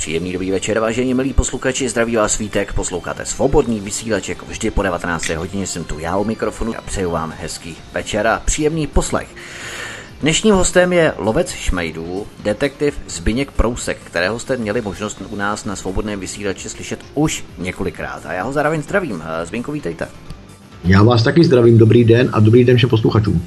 Příjemný dobrý večer, vážení milí posluchači, zdraví vás svítek, posloucháte svobodný vysílač, jako vždy po 19. hodině jsem tu já u mikrofonu a přeju vám hezký večer a příjemný poslech. Dnešním hostem je lovec šmejdů, detektiv Zbyněk Prousek, kterého jste měli možnost u nás na svobodném vysílači slyšet už několikrát. A já ho zároveň zdravím. Zbyňko, vítejte. Já vás taky zdravím, dobrý den a dobrý den všem posluchačům.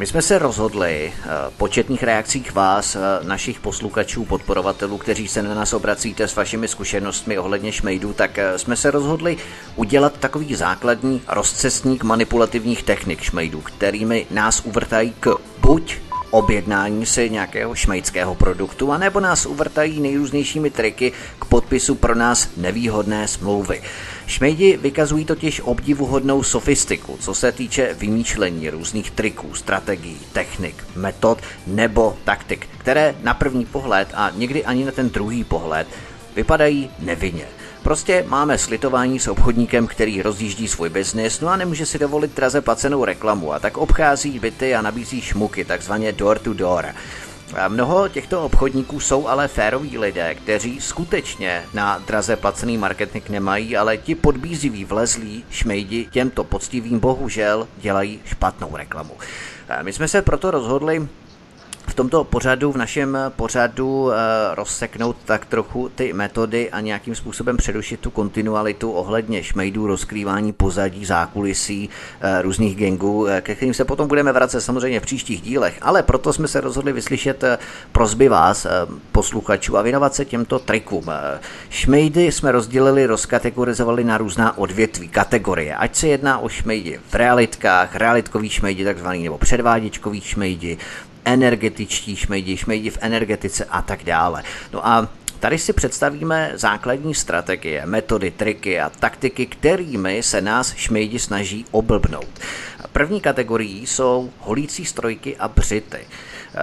My jsme se rozhodli eh, početných reakcích vás, eh, našich posluchačů, podporovatelů, kteří se na nás obracíte s vašimi zkušenostmi ohledně šmejdů, tak eh, jsme se rozhodli udělat takový základní rozcestník manipulativních technik šmejdů, kterými nás uvrtají k buď objednání si nějakého šmejdského produktu, anebo nás uvrtají nejrůznějšími triky k podpisu pro nás nevýhodné smlouvy. Šmejdi vykazují totiž obdivuhodnou sofistiku, co se týče vymýšlení různých triků, strategií, technik, metod nebo taktik, které na první pohled a někdy ani na ten druhý pohled vypadají nevinně. Prostě máme slitování s obchodníkem, který rozjíždí svůj biznis, no a nemůže si dovolit draze placenou reklamu a tak obchází byty a nabízí šmuky, takzvaně door to door. A mnoho těchto obchodníků jsou ale féroví lidé, kteří skutečně na draze placený marketing nemají, ale ti podbíziví vlezlí šmejdi těmto poctivým bohužel dělají špatnou reklamu. A my jsme se proto rozhodli v tomto pořadu, v našem pořadu eh, rozseknout tak trochu ty metody a nějakým způsobem předušit tu kontinualitu ohledně šmejdů, rozkrývání pozadí, zákulisí, eh, různých gangů, eh, ke kterým se potom budeme vracet samozřejmě v příštích dílech, ale proto jsme se rozhodli vyslyšet prozby vás, posluchačů, a věnovat se těmto trikům. Šmejdy jsme rozdělili, rozkategorizovali na různá odvětví, kategorie, ať se jedná o šmejdi v realitkách, realitkový šmejdi takzvaný, nebo předváděčkový šmejdi, energetičtí šmejdi, šmejdi v energetice a tak dále. No a Tady si představíme základní strategie, metody, triky a taktiky, kterými se nás šmejdi snaží oblbnout. První kategorií jsou holící strojky a břity.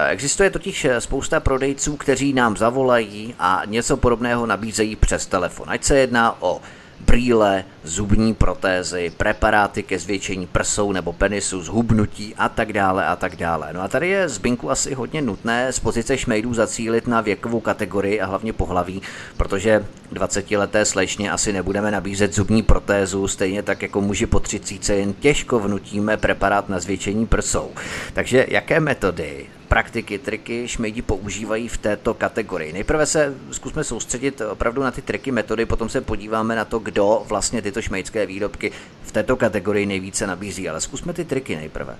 Existuje totiž spousta prodejců, kteří nám zavolají a něco podobného nabízejí přes telefon. Ať se jedná o brýle, zubní protézy, preparáty ke zvětšení prsou nebo penisu, zhubnutí a tak dále a tak dále. No a tady je zbinku asi hodně nutné z pozice šmejdů zacílit na věkovou kategorii a hlavně pohlaví, protože 20-leté slečně asi nebudeme nabízet zubní protézu, stejně tak jako muži po 30 jen těžko vnutíme preparát na zvětšení prsou. Takže jaké metody praktiky, triky šmejdi používají v této kategorii. Nejprve se zkusme soustředit opravdu na ty triky, metody, potom se podíváme na to, kdo vlastně tyto šmejdské výrobky v této kategorii nejvíce nabízí. Ale zkusme ty triky nejprve.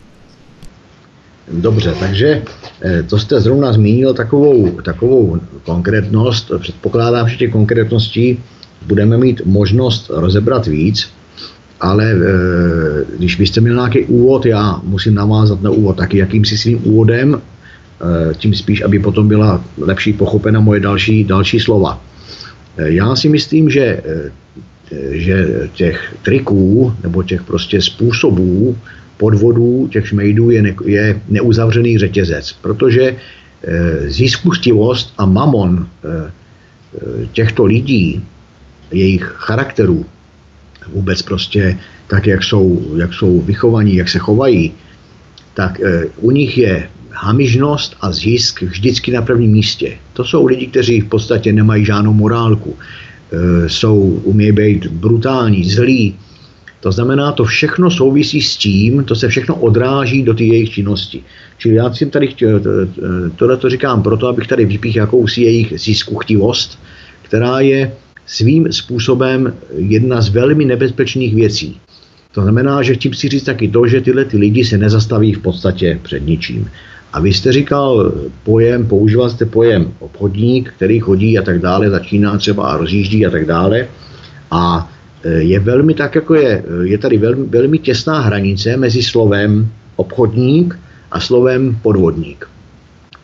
Dobře, takže eh, to jste zrovna zmínil takovou, takovou konkrétnost. Předpokládám, že těch konkrétností budeme mít možnost rozebrat víc, ale e, když byste měl nějaký úvod, já musím navázat na úvod taky jakýmsi svým úvodem, Eh, tím spíš, aby potom byla lepší pochopena moje další, další slova. Eh, já si myslím, že, eh, že těch triků nebo těch prostě způsobů podvodů, těch šmejdů je, ne, je neuzavřený řetězec, protože ziskustivost a mamon těchto lidí, jejich charakterů, vůbec prostě tak, jak jsou, jak jsou vychovaní, jak se chovají, tak u nich je hamižnost a zisk vždycky na prvním místě. To jsou lidi, kteří v podstatě nemají žádnou morálku, e, jsou, umějí být brutální, zlí. To znamená, to všechno souvisí s tím, to se všechno odráží do té jejich činnosti. Čili já si tady chtěl, tohle to říkám proto, abych tady vypíchl jakousi jejich ziskuchtivost, která je svým způsobem jedna z velmi nebezpečných věcí. To znamená, že tím si říct taky to, že tyhle ty lidi se nezastaví v podstatě před ničím. A vy jste říkal pojem, používal jste pojem obchodník, který chodí a tak dále, začíná třeba a rozjíždí a tak dále. A e, je velmi tak, jako je, je tady velmi, velmi těsná hranice mezi slovem obchodník a slovem podvodník.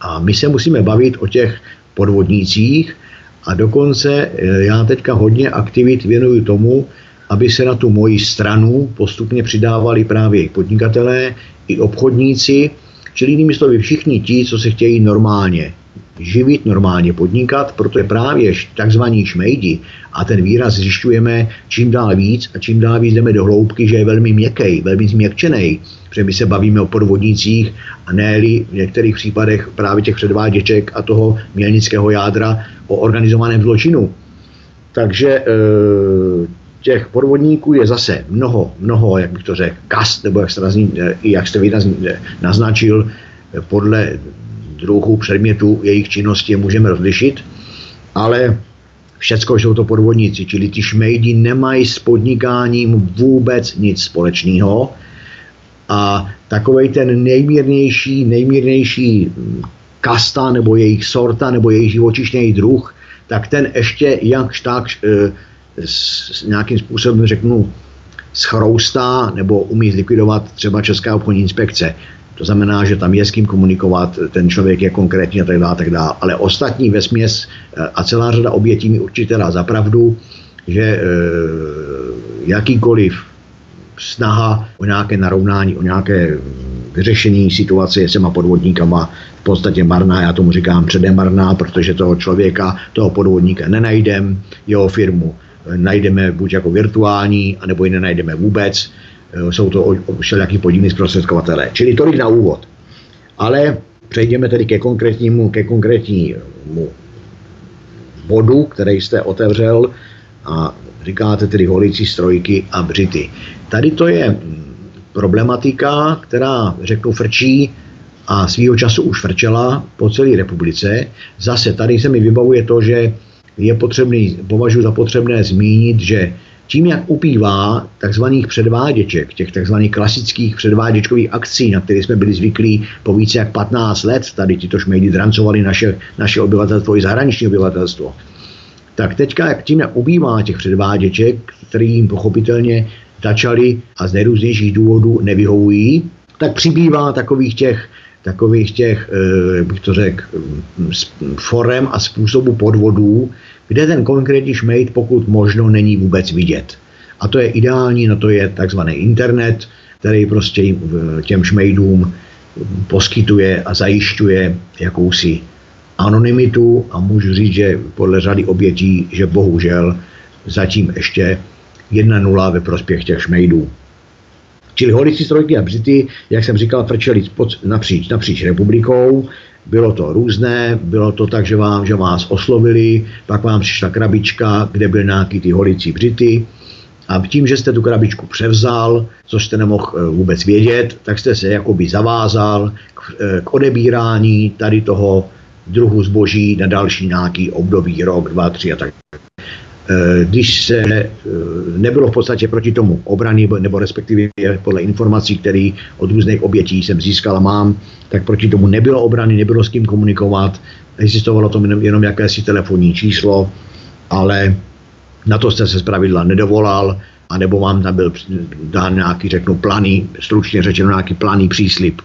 A my se musíme bavit o těch podvodnících a dokonce e, já teďka hodně aktivit věnuju tomu, aby se na tu moji stranu postupně přidávali právě i podnikatelé, i obchodníci, Čili jinými slovy, všichni ti, co se chtějí normálně živit, normálně podnikat, protože právě takzvaní šmejdi, a ten výraz zjišťujeme čím dál víc a čím dál víc jdeme do hloubky, že je velmi měkký, velmi změkčený, protože my se bavíme o podvodnících a ne v některých případech právě těch předváděček a toho mělnického jádra o organizovaném zločinu. Takže e, těch podvodníků je zase mnoho, mnoho, jak bych to řekl, kast, nebo jak jste, nazní, e, jak jste výrazně e, naznačil, podle druhů předmětů jejich činnosti můžeme rozlišit, ale všecko jsou to podvodníci, čili ty šmejdi nemají s podnikáním vůbec nic společného. A takový ten nejmírnější, nejmírnější kasta nebo jejich sorta nebo jejich živočišný druh, tak ten ještě jakž tak e, s, nějakým způsobem řeknu schroustá nebo umí zlikvidovat třeba Česká obchodní inspekce. To znamená, že tam je s kým komunikovat, ten člověk je konkrétní a tak dále, tak dále. Ale ostatní ve směs eh, a celá řada obětí mi určitě dá zapravdu, že e, jakýkoliv snaha o nějaké narovnání, o nějaké vyřešení situace s těma podvodníkama v podstatě marná, já tomu říkám předem marná, protože toho člověka, toho podvodníka nenajdem, jeho firmu najdeme buď jako virtuální, anebo ji nenajdeme vůbec Eh, jsou to všelijaký podivní zprostředkovatelé. Čili tolik na úvod. Ale přejdeme tedy ke konkrétnímu, ke konkrétnímu bodu, který jste otevřel a říkáte tedy holicí strojky a břity. Tady to je problematika, která, řeknu, frčí a svýho času už frčela po celé republice. Zase tady se mi vybavuje to, že je potřebný, považuji za potřebné zmínit, že tím, jak upívá takzvaných předváděček, těch takzvaných klasických předváděčkových akcí, na které jsme byli zvyklí po více jak 15 let, tady tyto šmejdy drancovali naše, naše obyvatelstvo i zahraniční obyvatelstvo, tak teďka, jak tím, jak ubývá těch předváděček, kterým pochopitelně začali a z nejrůznějších důvodů nevyhovují, tak přibývá takových těch takových těch, eh, jak bych to řekl, mm, forem a způsobu podvodů, kde ten konkrétní šmejd pokud možno není vůbec vidět. A to je ideální, no to je takzvaný internet, který prostě těm šmejdům poskytuje a zajišťuje jakousi anonymitu a můžu říct, že podle řady obětí, že bohužel zatím ještě 1-0 ve prospěch těch šmejdů. Čili holici strojky a břity, jak jsem říkal, frčeli napříč, napříč republikou, bylo to různé, bylo to tak, že, vám, že vás oslovili, pak vám přišla krabička, kde byly nějaký ty holicí břity. A tím, že jste tu krabičku převzal, což jste nemohl eh, vůbec vědět, tak jste se jakoby zavázal k, eh, k odebírání tady toho druhu zboží na další nějaký období, rok, dva, tři a tak když se eh, nebylo v podstatě proti tomu obrany, nebo respektive podle informací, které od různých obětí jsem získal a mám, tak proti tomu nebylo obrany, nebylo s kým komunikovat, existovalo to jenom jakési telefonní číslo, ale na to jste se zpravidla nedovolal, anebo vám tam byl dán nějaký, řeknu, planý, stručně řečeno nějaký planý příslip.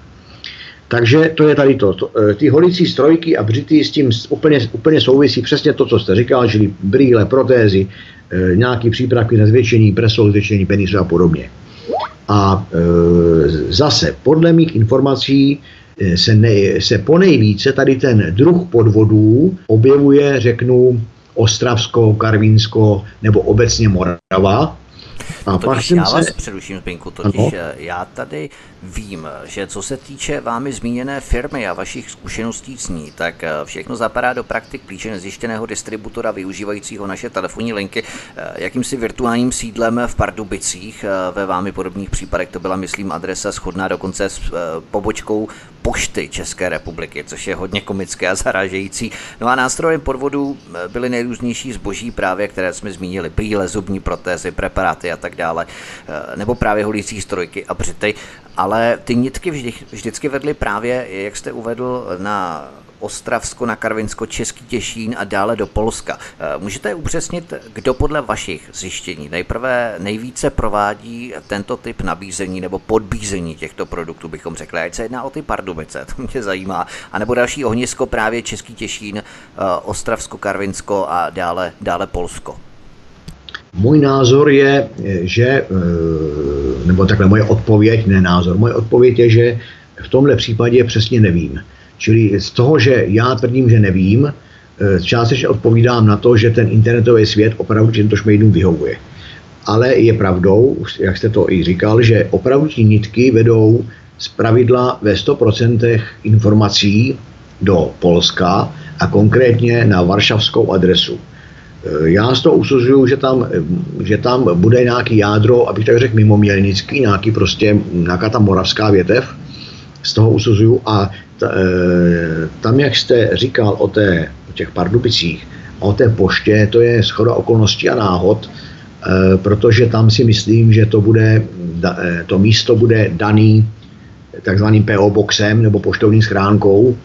Takže to je tady to. to e, ty holicí strojky a břity s tím úplně, úplně souvisí přesně to, co jste říkal, čili brýle, protézy, e, nějaký přípravky na zvětšení, presol, zvětšení penisu a podobně. A e, zase, podle mých informací, se, ne, se po nejvíce tady ten druh podvodů objevuje, řeknu, Ostravsko, Karvínsko nebo obecně Morava, a no totiž já vás se... přeruším, Pinku, totiž ano. Eh, já tady vím, že co se týče vámi zmíněné firmy a vašich zkušeností s ní, tak eh, všechno zapadá do praktik klíče nezjištěného distributora využívajícího naše telefonní linky eh, jakýmsi virtuálním sídlem v Pardubicích. Ve vámi podobných případech to byla, myslím, adresa shodná dokonce s pobočkou pošty České republiky, což je hodně komické a zarážející. No a nástrojem podvodu byly nejrůznější zboží právě, které jsme zmínili, brýle, zubní protézy, preparáty a tak dále, eh, nebo právě holící strojky a břity, ale ty nitky vždy, vždycky vedly právě, jak jste uvedl, na Ostravsko, na Karvinsko, Český Těšín a dále do Polska. Eh, můžete upřesnit, kdo podle vašich zjištění nejprve nejvíce provádí tento typ nabízení nebo podbízení těchto produktů, bychom řekli, ať se jedná o ty pardubice, to mě zajímá, a nebo další ohnisko právě Český Těšín, eh, Ostravsko, Karvinsko a dále, dále Polsko. Můj názor je, že, eh, nebo takhle moje odpověď, ne názor, moje odpověď je, že v tomhle případě přesně nevím. Čili z toho, že já tvrdím, že nevím, eh, částečně odpovídám na to, že ten internetový svět opravdu těmto šmejdům vyhovuje. Ale je pravdou, jak jste to i říkal, že opravdu ti nitky vedou z pravidla ve 100% informací do Polska a konkrétně na varšavskou adresu. Eh, já z toho usuzuju, že tam, že tam bude nějaký jádro, abych tak řekl mimomělnický, nějaký prostě, nějaká ta moravská větev, z toho usuzuju a tam, jak jste říkal o, té, o těch Pardubicích a o té poště, to je schoda okolností a náhod, e, protože tam si myslím, že to bude, e, to místo bude daný takzvaným PO boxem nebo poštovní schránkou,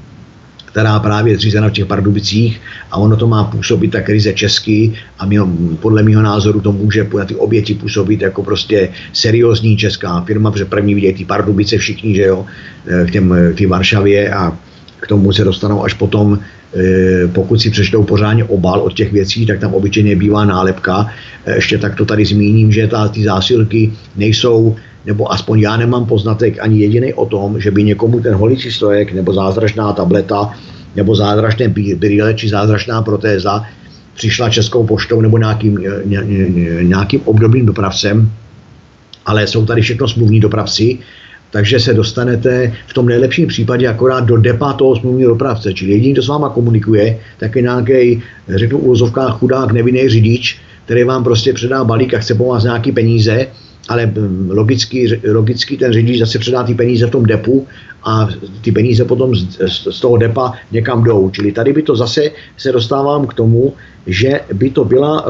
která právě je zřízena v těch Pardubicích a ono to má působit tak ryze česky a mě, podle mého názoru to může na ty oběti působit jako prostě seriózní česká firma, protože první vidějí ty Pardubice všichni, že jo, eh, k těm, k té Varšavě a k tomu se dostanou až potom, eh, pokud si přečtou pořádně obal od těch věcí, tak tam obyčejně bývá nálepka. Eh, ještě tak to tady zmíním, že ta, ty zásilky nejsou nebo aspoň já nemám poznatek ani jediný o tom, že by někomu ten holicí stojek nebo zázračná tableta nebo zázračné brýle či zázračná protéza přišla českou poštou nebo nějakým, ně, ně, nějakým obdobným dopravcem, ale jsou tady všechno smluvní dopravci, takže se dostanete v tom nejlepším případě akorát do depa toho smluvního dopravce. Čili jediný, kdo s váma komunikuje, tak je nějaký, řeknu v chudák nevinný řidič, který vám prostě předá balík a chce po vás nějaký peníze, ale hm, logicky, logicky ten řidič zase předá ty peníze v tom depu a ty peníze potom z, z toho depa někam jdou. Čili tady by to zase se dostávám k tomu, že by to byla,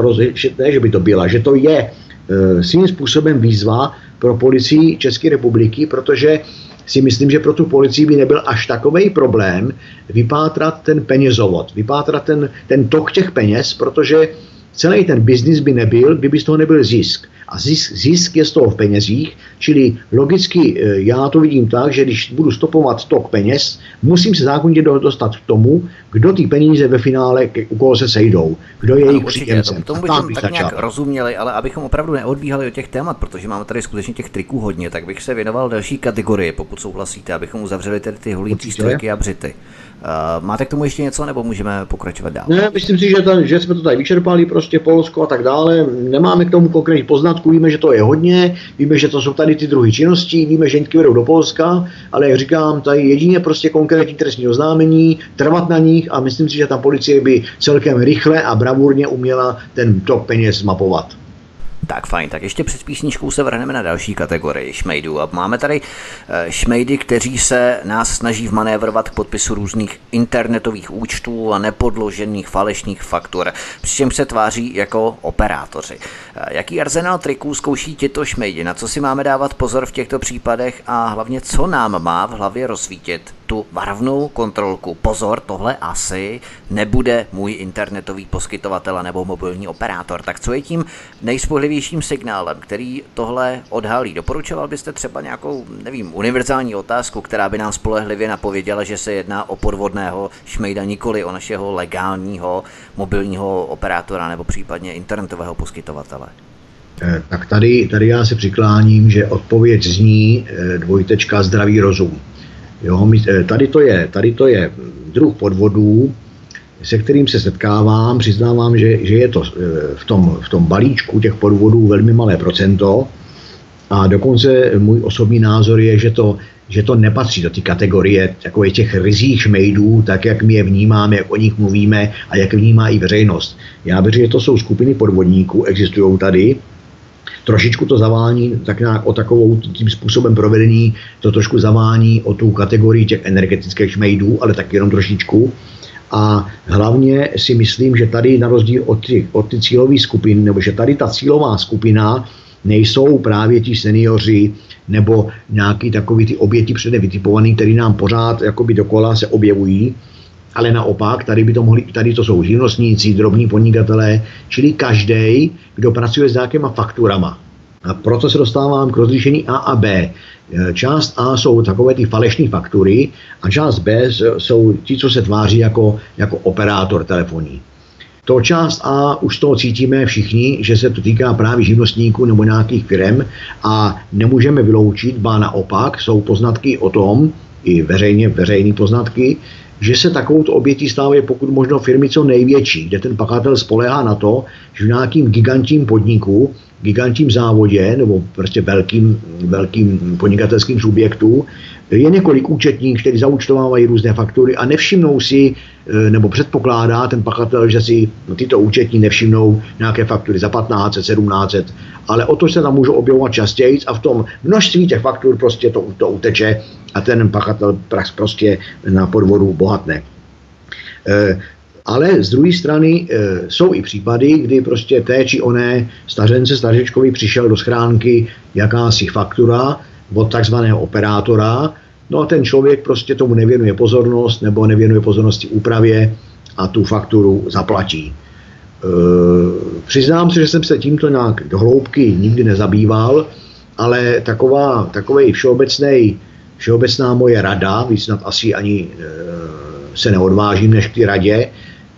ne, že by to byla, že to je e, svým způsobem výzva pro policii České republiky, protože si myslím, že pro tu policii by nebyl až takový problém vypátrat ten penězovod, vypátrat ten, ten tok těch peněz, protože celý ten biznis by nebyl, kdyby z toho nebyl zisk a zisk, zisk je z toho v penězích, čili logicky e, já to vidím tak, že když budu stopovat tok peněz, musím se zákonitě dostat k tomu, kdo ty peníze ve finále, u koho se sejdou, kdo je jejich příjemcem. Tomu bychom tak nějak rozuměli, ale abychom opravdu neodbíhali od těch témat, protože máme tady skutečně těch triků hodně, tak bych se věnoval další kategorii, pokud souhlasíte, abychom uzavřeli tedy ty holící stojky a břity. Uh, máte k tomu ještě něco, nebo můžeme pokračovat dál? Ne, myslím si, že, ten, že jsme to tady vyčerpali, prostě Polsko a tak dále. Nemáme k tomu konkrétní poznatku, víme, že to je hodně, víme, že to jsou tady ty druhy činností, víme, že vedou do Polska, ale jak říkám, tady jedině prostě konkrétní trestní oznámení, trvat na nich a myslím si, že ta policie by celkem rychle a bravurně uměla ten tok peněz mapovat. Tak fajn, tak ještě před písničkou se vrhneme na další kategorii šmejdů. A máme tady eh, šmejdy, kteří se nás snaží vmanévrovat k podpisu různých internetových účtů a nepodložených falešných faktur, přičemž se tváří jako operátoři. Eh, jaký arzenál triků zkouší tito šmejdi? Na co si máme dávat pozor v těchto případech a hlavně co nám má v hlavě rozsvítit tu varovnou kontrolku. Pozor, tohle asi nebude můj internetový poskytovatel nebo mobilní operátor. Tak co je tím nejspohlivějším signálem, který tohle odhalí? Doporučoval byste třeba nějakou, nevím, univerzální otázku, která by nám spolehlivě napověděla, že se jedná o podvodného šmejda, nikoli o našeho legálního mobilního operátora nebo případně internetového poskytovatele? Eh, tak tady, tady já se přikláním, že odpověď zní eh, dvojtečka zdravý rozum. Jo, eh, tady, to je, tady to je druh podvodů, se kterým se setkávám. Přiznávám, že, že je to eh, v tom, v tom balíčku těch podvodů velmi malé procento. A dokonce můj osobní názor je, že to, že to nepatří do té kategorie takových těch rizích šmejdů, tak jak my je vnímáme, jak o nich mluvíme a jak vnímá i veřejnost. Já věřím, že to jsou skupiny podvodníků, existují tady, trošičku to zavání tak nějak o takovou tím způsobem provedení, to trošku zavání o tu kategorii těch energetických šmejdů, ale tak jenom trošičku. A hlavně si myslím, že tady na rozdíl od, těch, od ty cílové skupiny, nebo že tady ta cílová skupina nejsou právě ti seniori nebo nějaký takový ty oběti předem vytipovaný, který nám pořád jakoby dokola se objevují, ale naopak, tady, by to mohli, tady to jsou živnostníci, drobní podnikatelé, čili každý, kdo pracuje s nějakýma fakturama. A proto se dostávám k rozlišení A a B. Část A jsou takové ty falešné faktury a část B jsou ti, co se tváří jako, jako operátor telefonní. To část A už toho cítíme všichni, že se to týká právě živnostníků nebo nějakých firm a nemůžeme vyloučit, ba naopak, jsou poznatky o tom, i veřejně, veřejné poznatky, že se takovou obětí stávají pokud možno firmy co největší, kde ten pachatel spolehá na to, že v nějakým gigantním podniku, gigantním závodě nebo prostě velkým, velkým podnikatelským subjektu je několik účetních, kteří zaučtovávají různé faktury a nevšimnou si, e, nebo předpokládá ten pachatel, že si tyto účetní nevšimnou nějaké faktury za 15, 17, ale o to se tam můžou objevovat častěji a v tom množství těch faktur prostě to, to uteče a ten pachatel prostě na podvodu bohatne. Ale z druhé strany e, jsou i případy, kdy prostě té či oné stařence stařečkovi přišel do schránky jakási faktura, od takzvaného operátora, no a ten člověk prostě tomu nevěnuje pozornost nebo nevěnuje pozornosti úpravě a tu fakturu zaplatí. E, přiznám se, že jsem se tímto nějak do hloubky nikdy nezabýval, ale taková, takový všeobecný, všeobecná moje rada, víc snad asi ani e, se neodvážím než k té radě,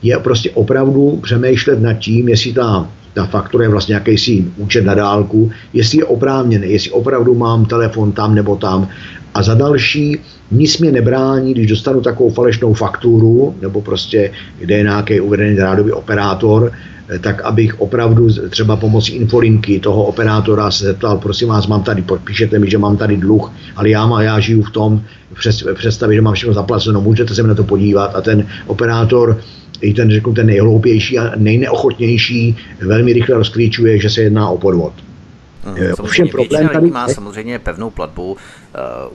je prostě opravdu přemýšlet nad tím, jestli ta ta faktura je vlastně jakýsi účet na dálku, jestli je oprávněný, jestli opravdu mám telefon tam nebo tam. A za další, nic mě nebrání, když dostanu takovou falešnou fakturu, nebo prostě, kde je nějaký uvedený rádový operátor, eh, tak abych opravdu třeba pomocí infolinky toho operátora se zeptal, prosím vás, mám tady, podpíšete mi, že mám tady dluh, ale já, má, já žiju v tom přes, představě, že mám všechno zaplaceno, můžete se mi na to podívat a ten operátor i ten, řeknu, ten nejhloupější a nejneochotnější velmi rychle rozklíčuje, že se jedná o podvod. Hmm, Ovšem problém tady má samozřejmě pevnou platbu, uh,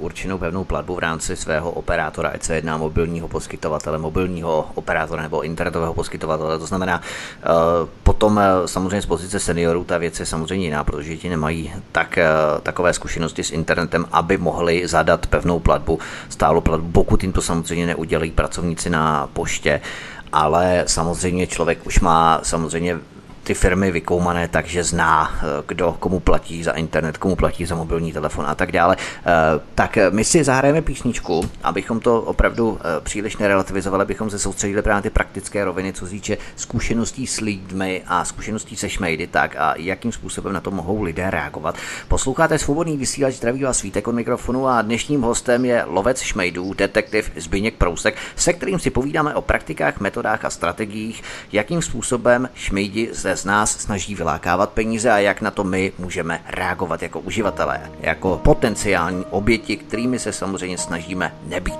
určenou pevnou platbu v rámci svého operátora, ať se jedná mobilního poskytovatele, mobilního operátora nebo internetového poskytovatele. To znamená, uh, potom uh, samozřejmě z pozice seniorů ta věc je samozřejmě jiná, protože ti nemají tak, takové zkušenosti s internetem, aby mohli zadat pevnou platbu, stálou platbu, pokud jim to samozřejmě neudělají pracovníci na poště ale samozřejmě člověk už má samozřejmě ty firmy vykoumané tak, že zná, eh, kdo komu platí za internet, komu platí za mobilní telefon a tak dále. Eh, tak my si zahrajeme písničku, abychom to opravdu eh, příliš nerelativizovali, abychom se soustředili právě na ty praktické roviny, co říče zkušeností s lidmi a zkušeností se šmejdy, tak a jakým způsobem na to mohou lidé reagovat. Posloucháte svobodný vysílač, zdraví vás svítek od mikrofonu a dnešním hostem je lovec šmejdů, detektiv Zbyněk Prousek, se kterým si povídáme o praktikách, metodách a strategiích, jakým způsobem šmejdi ze z nás snaží vylákávat peníze a jak na to my můžeme reagovat jako uživatelé, jako potenciální oběti, kterými se samozřejmě snažíme nebýt.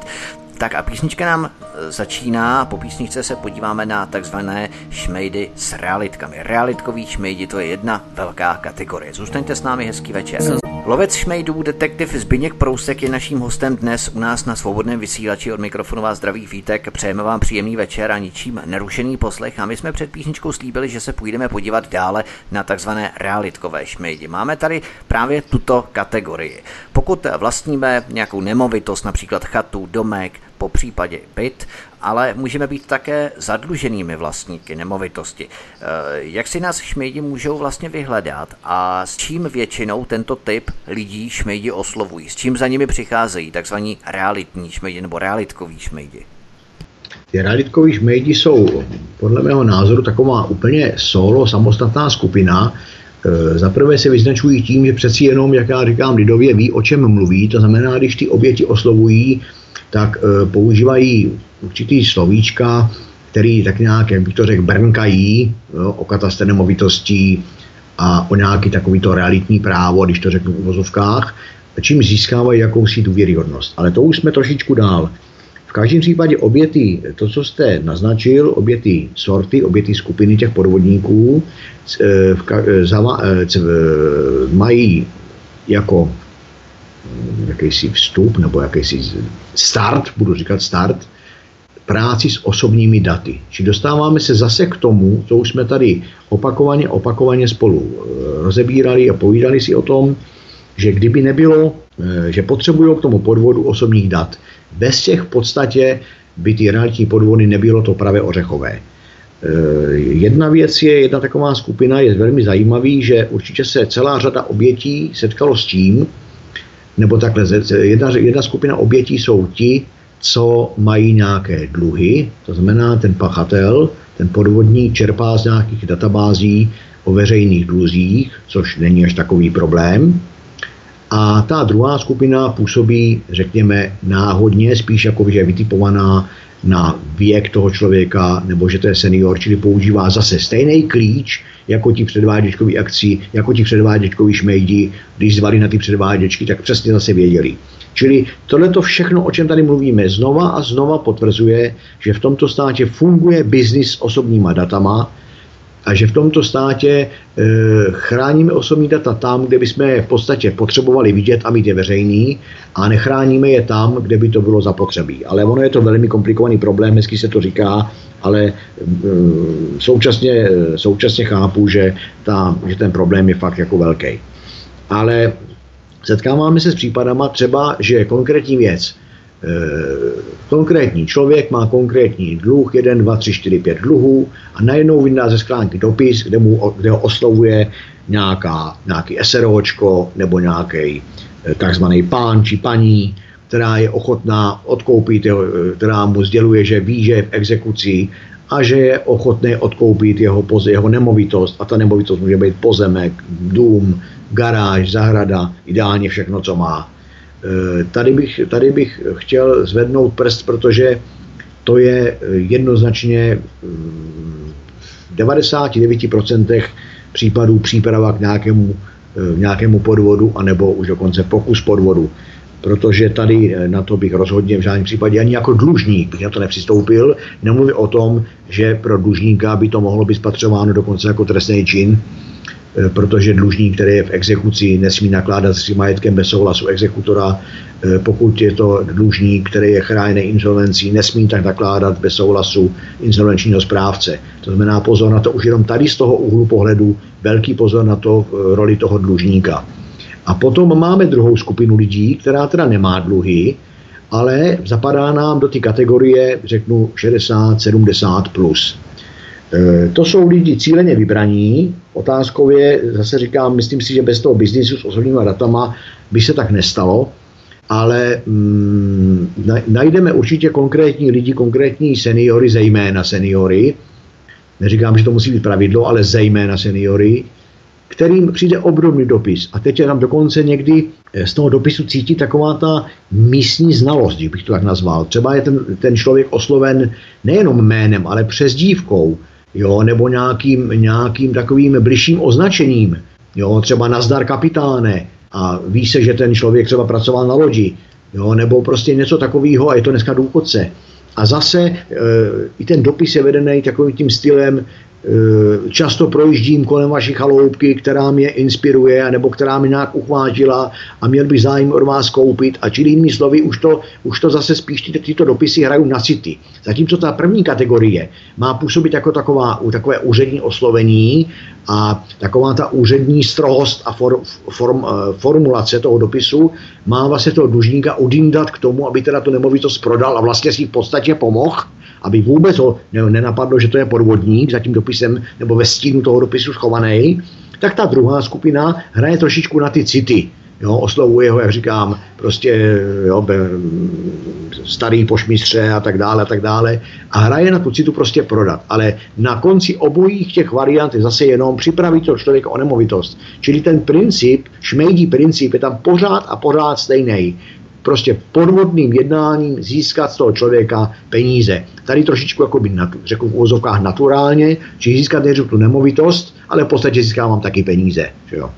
Tak a písnička nám e, začíná, po písničce se podíváme na takzvané šmejdy s realitkami. Realitkový šmejdi to je jedna velká kategorie. Zůstaňte s námi, hezký večer. Lovec šmejdů, detektiv Zbyněk Prousek je naším hostem dnes u nás na svobodném vysílači od mikrofonu zdraví vítek. Přejeme vám příjemný večer a ničím nerušený poslech a my jsme před písničkou slíbili, že se půjdeme podívat dále na takzvané realitkové šmejdy. Máme tady právě tuto kategorii. Pokud vlastníme nějakou nemovitost, například chatu, domek, po případě byt, ale můžeme být také zadluženými vlastníky nemovitosti. Eh, jak si nás šmejdi můžou vlastně vyhledat a s čím většinou tento typ lidí šmejdi oslovují? S čím za nimi přicházejí takzvaní realitní šmejdi nebo realitkoví šmejdi? Ty realitkoví šmejdi jsou podle mého názoru taková úplně solo, samostatná skupina, za prvé se vyznačují tím, že přeci jenom, jak já říkám, lidově ví, o čem mluví. To znamená, když ty oběti oslovují, tak e, používají určitý slovíčka, který tak nějak, jak bych to řekl, brnkají jo, o kataster nemovitostí a o nějaký takovýto realitní právo, když to řeknu v uvozovkách, čím získávají jakousi důvěryhodnost. Ale to už jsme trošičku dál. V každém případě obě ty, to, co jste naznačil, obě ty sorty, obě ty skupiny těch podvodníků e, v, e, zava, mají jako jakýsi vstup nebo jakýsi start, budu říkat start, práci s osobními daty. Či dostáváme se zase k tomu, co už jsme tady opakovaně, opakovaně spolu eh, rozebírali a povídali si o tom, že kdyby nebylo, eh, že potřebují k tomu podvodu osobních dat, bez těch v podstatě by ty realitní podvody nebylo to pravé ořechové. Eh, jedna věc je, jedna taková skupina je velmi zajímavý, že určitě se celá řada obětí setkalo s tím, nebo takhle, jedna, jedna skupina obětí jsou ti, co mají nějaké dluhy, to znamená ten pachatel, ten podvodník čerpá z nějakých databází o veřejných dluzích, což není až takový problém. A ta druhá skupina působí, řekněme, náhodně, spíš jako že je vytipovaná na věk toho člověka, nebo že to je senior, čili používá zase stejný klíč, jako ti předváděčkoví akcí, jako ti předváděčkoví šmejdi, když zvali na ty předváděčky, tak přesně zase věděli. Čili tohle to všechno, o čem tady mluvíme, znova a znova potvrzuje, že v tomto státě funguje biznis s osobníma datama, a že v tomto státě e, chráníme osobní data tam, kde bychom je v podstatě potřebovali vidět a mít je veřejný a nechráníme je tam, kde by to bylo zapotřebí. Ale ono je to velmi komplikovaný problém, hezky se to říká, ale e, současně, současně chápu, že, ta, že ten problém je fakt jako velký. Ale setkáváme se s případama třeba, že konkrétní věc, konkrétní člověk má konkrétní dluh, 1, 2, 3, 4, 5 dluhů a najednou vydá ze sklánky dopis, kde, mu, kde ho oslovuje nějaká, nějaký SROčko nebo nějaký eh, takzvaný pán či paní, která je ochotná odkoupit, jeho, eh, která mu sděluje, že ví, že je v exekuci a že je ochotný odkoupit jeho, jeho nemovitost a ta nemovitost může být pozemek, dům, garáž, zahrada, ideálně všechno, co má. Eh, tady bych, tady bych chtěl zvednout prst, protože to je eh, jednoznačně mm, v 99% případů příprava k nějakému, eh, nějakému podvodu, anebo už dokonce pokus podvodu. Protože tady na to bych rozhodně v žádném případě ani jako dlužník bych na to nepřistoupil. Nemluvím o tom, že pro dlužníka by to mohlo být spatřováno dokonce jako trestný čin, protože dlužník, který je v exekuci, nesmí nakládat s majetkem bez souhlasu exekutora. Eh, pokud je to dlužník, který je chráněný insolvencí, nesmí tak nakládat bez souhlasu insolvenčního správce. To znamená pozor na to už jenom tady z toho úhlu pohledu, velký pozor na to eh, roli toho dlužníka. A potom máme druhou skupinu lidí, která teda nemá dluhy, ale zapadá nám do ty kategorie, řeknu, 60-70+. Plus. Eh, to jsou lidi cíleně vybraní. Otázkou je, zase říkám, myslím si, že bez toho biznisu s osobníma datama by se tak nestalo, ale mm, najdeme určitě konkrétní lidi, konkrétní seniory, zejména seniory, neříkám, že to musí být pravidlo, ale zejména seniory, kterým přijde obdobný dopis. A teď je tam dokonce někdy eh, z toho dopisu cítí taková ta místní znalost, bych to tak nazval. Třeba je ten, ten člověk osloven nejenom jménem, ale přezdívkou jo, nebo nějakým, nějakým takovým bližším označením, jo, třeba nazdar kapitáne. A ví se, že ten člověk třeba pracoval na lodi, jo, nebo prostě něco takového a je to dneska důchodce. A zase e, i ten dopis je vedený takovým tím stylem, často projíždím kolem vaší chaloupky, která mě inspiruje, nebo která mě nějak uchvátila a měl bych zájem od vás koupit. A čili jinými slovy, už to, už to zase spíš ty, tyto dopisy hrají na city. Zatímco ta první kategorie má působit jako taková, takové úřední oslovení a taková ta úřední strohost a for, form, eh, formulace toho dopisu má vlastně toho dlužníka udindat k tomu, aby teda tu nemovitost prodal a vlastně si v podstatě pomohl aby vůbec ho nenapadlo, že to je podvodník za tím dopisem nebo ve stínu toho dopisu schovaný, tak ta druhá skupina hraje trošičku na ty city. Jo, oslovuje ho, jak říkám, prostě jo, starý pošmistře a tak dále a tak dále a hraje na tu citu prostě prodat. Ale na konci obojích těch variant je zase jenom připravit to člověka o nemovitost. Čili ten princip, šmejdí princip je tam pořád a pořád stejný prostě podvodným jednáním získat z toho člověka peníze. Tady trošičku jako by, řekl v úvozovkách naturálně, či získat neřekl tu nemovitost, ale v podstatě získávám taky peníze. Že jo?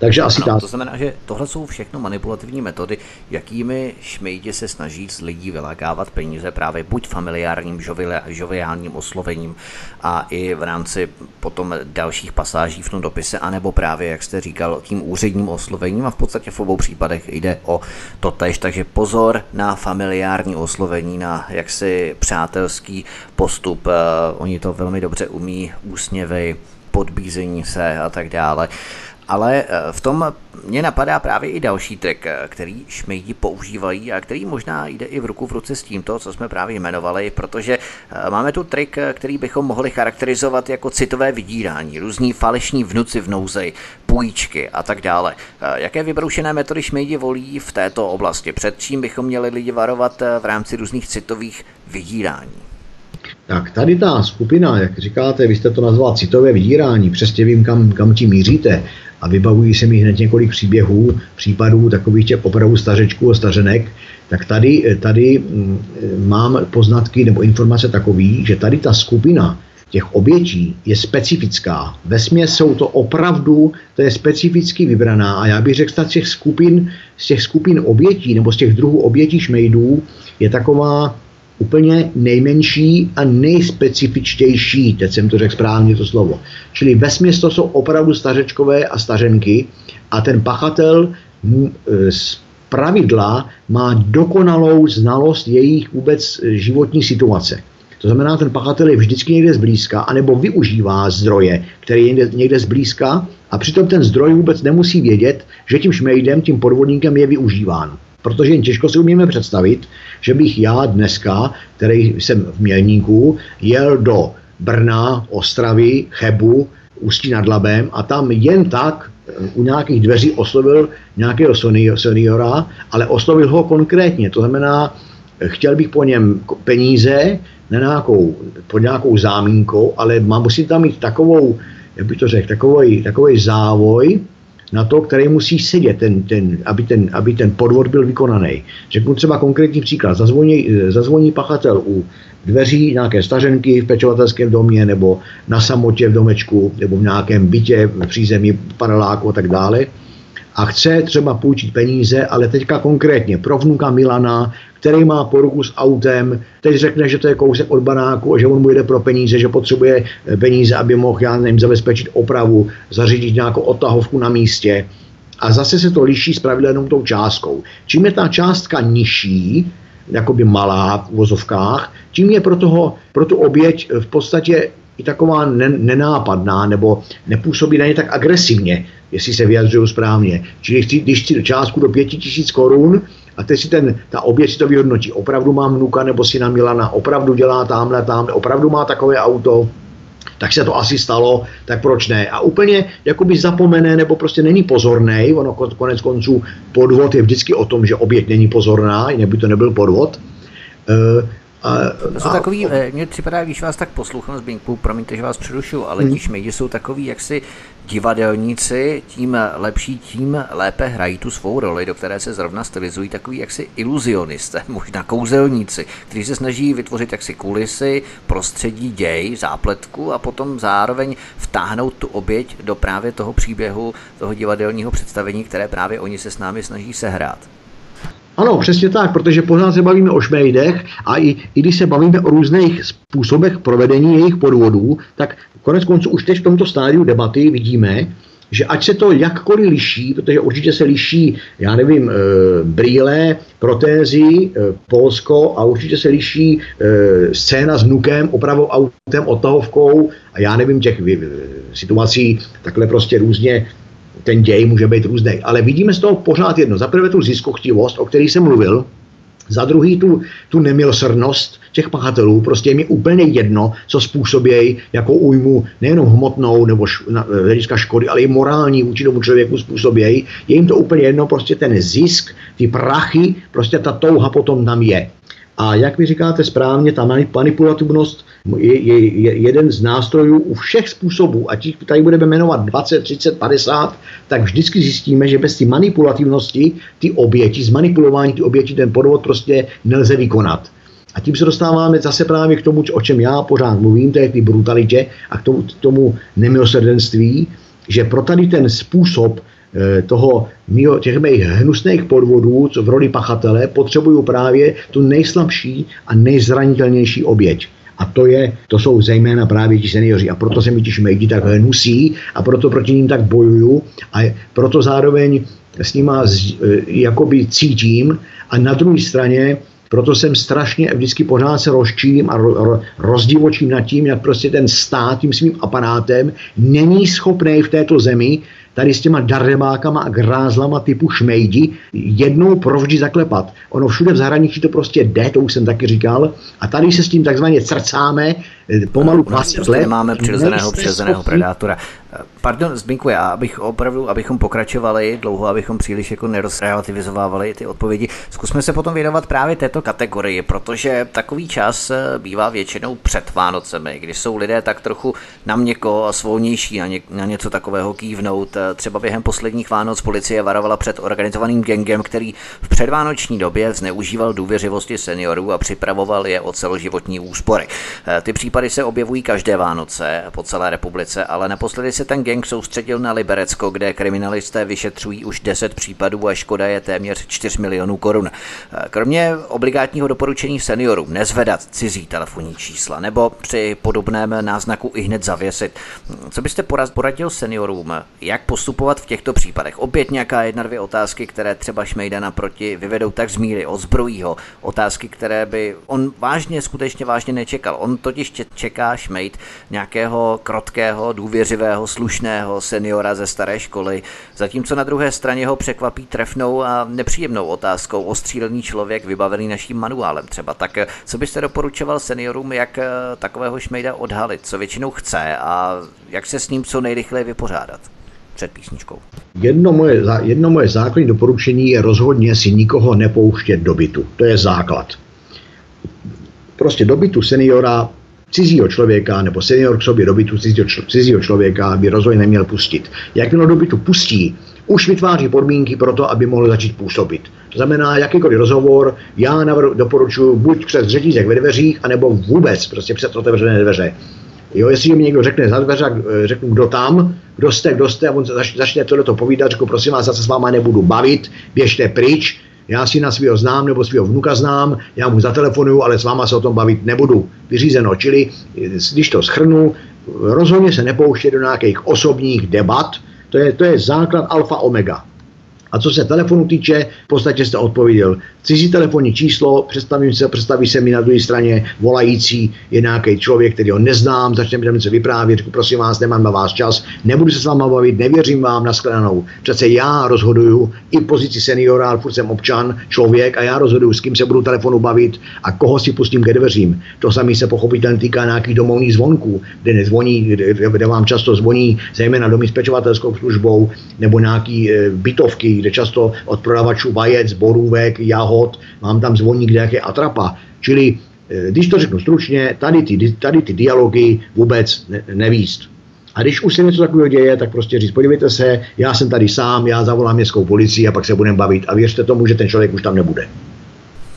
Takže asi ano, tak. To znamená, že tohle jsou všechno manipulativní metody, jakými šmejdi se snaží z lidí vylákávat peníze právě buď familiárním žoviálním oslovením a i v rámci potom dalších pasáží v tom dopise, anebo právě, jak jste říkal, tím úředním oslovením a v podstatě v obou případech jde o to tež. Takže pozor na familiární oslovení, na jaksi přátelský postup. Uh, oni to velmi dobře umí, úsměvy, podbízení se a tak dále. Ale eh, v tom mě napadá právě i další trik, eh, který šmejdi používají a který možná jde i v ruku v ruce s tímto, co jsme právě jmenovali, protože eh, máme tu trik, který bychom mohli charakterizovat jako citové vydírání, různí falešní vnuci v nouzi, půjčky a tak dále. Jaké vybroušené metody šmejdi volí v této oblasti? Před čím bychom měli lidi varovat v rámci různých citových vydírání? Tak tady ta skupina, jak říkáte, vy jste to nazval citové vydírání, přesně vím, kam, kam tím míříte, a vybavují se mi hned několik příběhů, případů takových těch opravdu stařečků a stařenek, tak tady, tady mm, mám poznatky nebo informace takový, že tady ta skupina těch obětí je specifická. Ve směs jsou to opravdu, to je specificky vybraná a já bych řekl, z těch skupin, z těch skupin obětí nebo z těch druhů obětí šmejdů je taková úplně nejmenší a nejspecifičtější, teď jsem to řekl správně to slovo. Čili ve směs to jsou opravdu stařečkové a stařenky a ten pachatel e, z pravidla má dokonalou znalost jejich vůbec životní situace. To znamená, ten pachatel je vždycky někde zblízka, anebo využívá zdroje, které je někde, někde zblízka a přitom ten zdroj vůbec nemusí vědět, že tím šmejdem, tím podvodníkem je využíván. Protože jen těžko si umíme představit, že bych já dneska, který jsem v Mělníku, jel do Brna, Ostravy, Chebu, Ústí nad Labem a tam jen tak eh, u nějakých dveří oslovil nějakého seniora, ale oslovil ho konkrétně. To znamená, chtěl bych po něm peníze, ne nějakou, pod nějakou zámínkou, ale mám, musím tam mít takovou, jak bych to řekl, takový, takový závoj, na to, který musí sedět, ten, ten, aby, ten, aby ten podvod byl vykonaný. Řeknu třeba konkrétní příklad. Zazvoní, zazvoní pachatel u dveří nějaké stařenky v pečovatelském domě nebo na samotě v domečku nebo v nějakém bytě v přízemí paneláku a tak dále a chce třeba půjčit peníze, ale teďka konkrétně pro vnuka Milana, který má poruku s autem, teď řekne, že to je kousek od banáku a že on mu jde pro peníze, že potřebuje eh, peníze, aby mohl, já nevím, zabezpečit opravu, zařídit nějakou odtahovku na místě. A zase se to liší s pravidelnou tou částkou. Čím je ta částka nižší, jakoby malá v vozovkách, tím je pro, toho, pro tu oběť v podstatě i taková nenápadná nebo nepůsobí na ně tak agresivně, jestli se vyjadřuju správně. Čili když chci částku do 5000 korun, a teď si ten, ta oběť si to vyhodnotí. Opravdu má vnuka nebo syna Milana, opravdu dělá tamhle, tamhle, opravdu má takové auto, tak se to asi stalo, tak proč ne? A úplně jakoby zapomene nebo prostě není pozorný, ono konec konců podvod je vždycky o tom, že oběť není pozorná, jinak by to nebyl podvod. A, to jsou a, takový, a, eh, mně připadá, když vás tak poslouchám z Binku, promiňte, že vás přerušu, ale hmm. ti šmejdi jsou takový jaksi divadelníci, tím lepší, tím lépe hrají tu svou roli, do které se zrovna stylizují takový jaksi iluzionisté, možná kouzelníci, kteří se snaží vytvořit jaksi kulisy, prostředí, děj, zápletku a potom zároveň vtáhnout tu oběť do právě toho příběhu, toho divadelního představení, které právě oni se s námi snaží sehrát. Ano, přesně tak, protože pořád se bavíme o šmejdech a i, i když se bavíme o různých způsobech provedení jejich podvodů, tak konec konců už teď v tomto stádiu debaty vidíme, že ať se to jakkoliv liší, protože určitě se liší, já nevím, e, brýle, protézy, e, Polsko a určitě se liší e, scéna s nukem, opravou autem, odtahovkou a já nevím, těch situací takhle prostě různě ten děj může být různý. Ale vidíme z toho pořád jedno. Za prvé tu ziskochtivost, o který jsem mluvil, za druhý tu, tu nemilosrdnost těch pachatelů, prostě je mi úplně jedno, co způsobějí jako újmu nejenom hmotnou nebo š, na, hlediska škody, ale i morální vůči tomu člověku způsobějí. Je jim to úplně jedno, prostě ten zisk, ty prachy, prostě ta touha potom tam je. A jak vy říkáte správně, ta manipulativnost je, je, je jeden z nástrojů u všech způsobů, ať jich tady budeme jmenovat 20, 30, 50, tak vždycky zjistíme, že bez té manipulativnosti ty oběti, zmanipulování ty oběti, ten podvod prostě nelze vykonat. A tím se dostáváme zase právě k tomu, o čem já pořád mluvím, to je k té brutalitě a k tomu, k tomu nemilosrdenství, že pro tady ten způsob toho mýho, těch mých hnusných podvodů, co v roli pachatele, potřebuju právě tu nejslabší a nejzranitelnější oběť. A to, je, to jsou zejména právě ti seniori. A proto se mi ti šmejdi tak hnusí a proto proti ním tak bojuju a proto zároveň s nima z, eh, jakoby cítím a na druhé straně proto jsem strašně vždycky pořád se rozčílím a ro, rozdivočím nad tím, jak prostě ten stát tím svým aparátem není schopný v této zemi tady s těma darebákama a grázlama typu šmejdi jednou provždy zaklepat. Ono všude v zahraničí to prostě jde, to už jsem taky říkal, a tady se s tím takzvaně crcáme, pomalu 20 prostě let. Nemáme přirozeného, přirozeného predátora. Pardon, Zbinku, já abych opravdu, abychom pokračovali dlouho, abychom příliš jako nerozrelativizovávali ty odpovědi, zkusme se potom věnovat právě této kategorii, protože takový čas eh, bývá většinou před Vánocemi, když jsou lidé tak trochu na měko a svolnější na, ně, na něco takového kývnout. Eh, třeba během posledních Vánoc policie varovala před organizovaným gengem, který v předvánoční době zneužíval důvěřivosti seniorů a připravoval je o celoživotní úspory. Eh, ty případy se objevují každé Vánoce po celé republice, ale naposledy se ten gang soustředil na Liberecko, kde kriminalisté vyšetřují už 10 případů a škoda je téměř 4 milionů korun. Kromě obligátního doporučení seniorům nezvedat cizí telefonní čísla nebo při podobném náznaku i hned zavěsit. Co byste poradil seniorům, jak postupovat v těchto případech? Opět nějaká jedna, dvě otázky, které třeba Šmejda naproti vyvedou tak z míry, odzbrojí ho. Otázky, které by on vážně, skutečně vážně nečekal. On totiž čeká Šmejd nějakého krotkého, důvěřivého, slušného seniora ze staré školy, zatímco na druhé straně ho překvapí trefnou a nepříjemnou otázkou ostřílený člověk vybavený naším manuálem třeba. Tak co byste doporučoval seniorům, jak eh, takového šmejda odhalit, co většinou chce a jak se s ním co nejrychleji vypořádat? před písničkou. Jedno moje, jedno moje základní doporučení je rozhodně si nikoho nepouštět do bytu. To je základ. Prostě do bytu seniora cizího člověka nebo senior k sobě dobytu cizího, cizího člověka by rozhodně neměl pustit. Jakmile dobytu pustí, už vytváří podmínky pro to, aby mohl začít působit. To znamená, jakýkoliv rozhovor, já navr- doporučuji buď přes řetízek ve dveřích, anebo vůbec prostě přes otevřené dveře. Jo, jestli mi někdo řekne za dveře, e, řeknu, kdo tam, kdo jste, kdo jste, a on začne tohleto povídat, řeknu, prosím vás, zase s váma nebudu bavit, běžte pryč, já si na svého znám nebo svého vnuka znám, já mu zatelefonuju, ale s váma se o tom bavit nebudu. Vyřízeno, čili když to schrnu, rozhodně se nepouštět do nějakých osobních debat, to je, to je základ alfa omega. A co se telefonu týče, v podstatě jste odpověděl. Cizí telefonní číslo, představím se, představí se mi na druhé straně volající je nějaký člověk, který ho neznám, začne mi tam něco vyprávět, řeknu, prosím vás, nemám na vás čas, nebudu se s váma bavit, nevěřím vám na skladanou. Přece já rozhoduju i pozici seniora, furt jsem občan, člověk a já rozhoduju, s kým se budu telefonu bavit a koho si pustím ke dveřím. To samé se pochopitelně týká nějakých domovních zvonků, kde, nezvoní, kde, kde vám často zvoní zejména domy s pečovatelskou službou nebo nějaký e, bytovky, kde často od prodavačů vajec, borůvek, jahod, mám tam zvoník nějaké atrapa. Čili, eh, když to řeknu stručně, tady ty, tady ty dialogy vůbec ne, nevíst. A když už se něco takového děje, tak prostě říct, podívejte se, já jsem tady sám, já zavolám městskou policii a pak se budeme bavit. A věřte tomu, že ten člověk už tam nebude.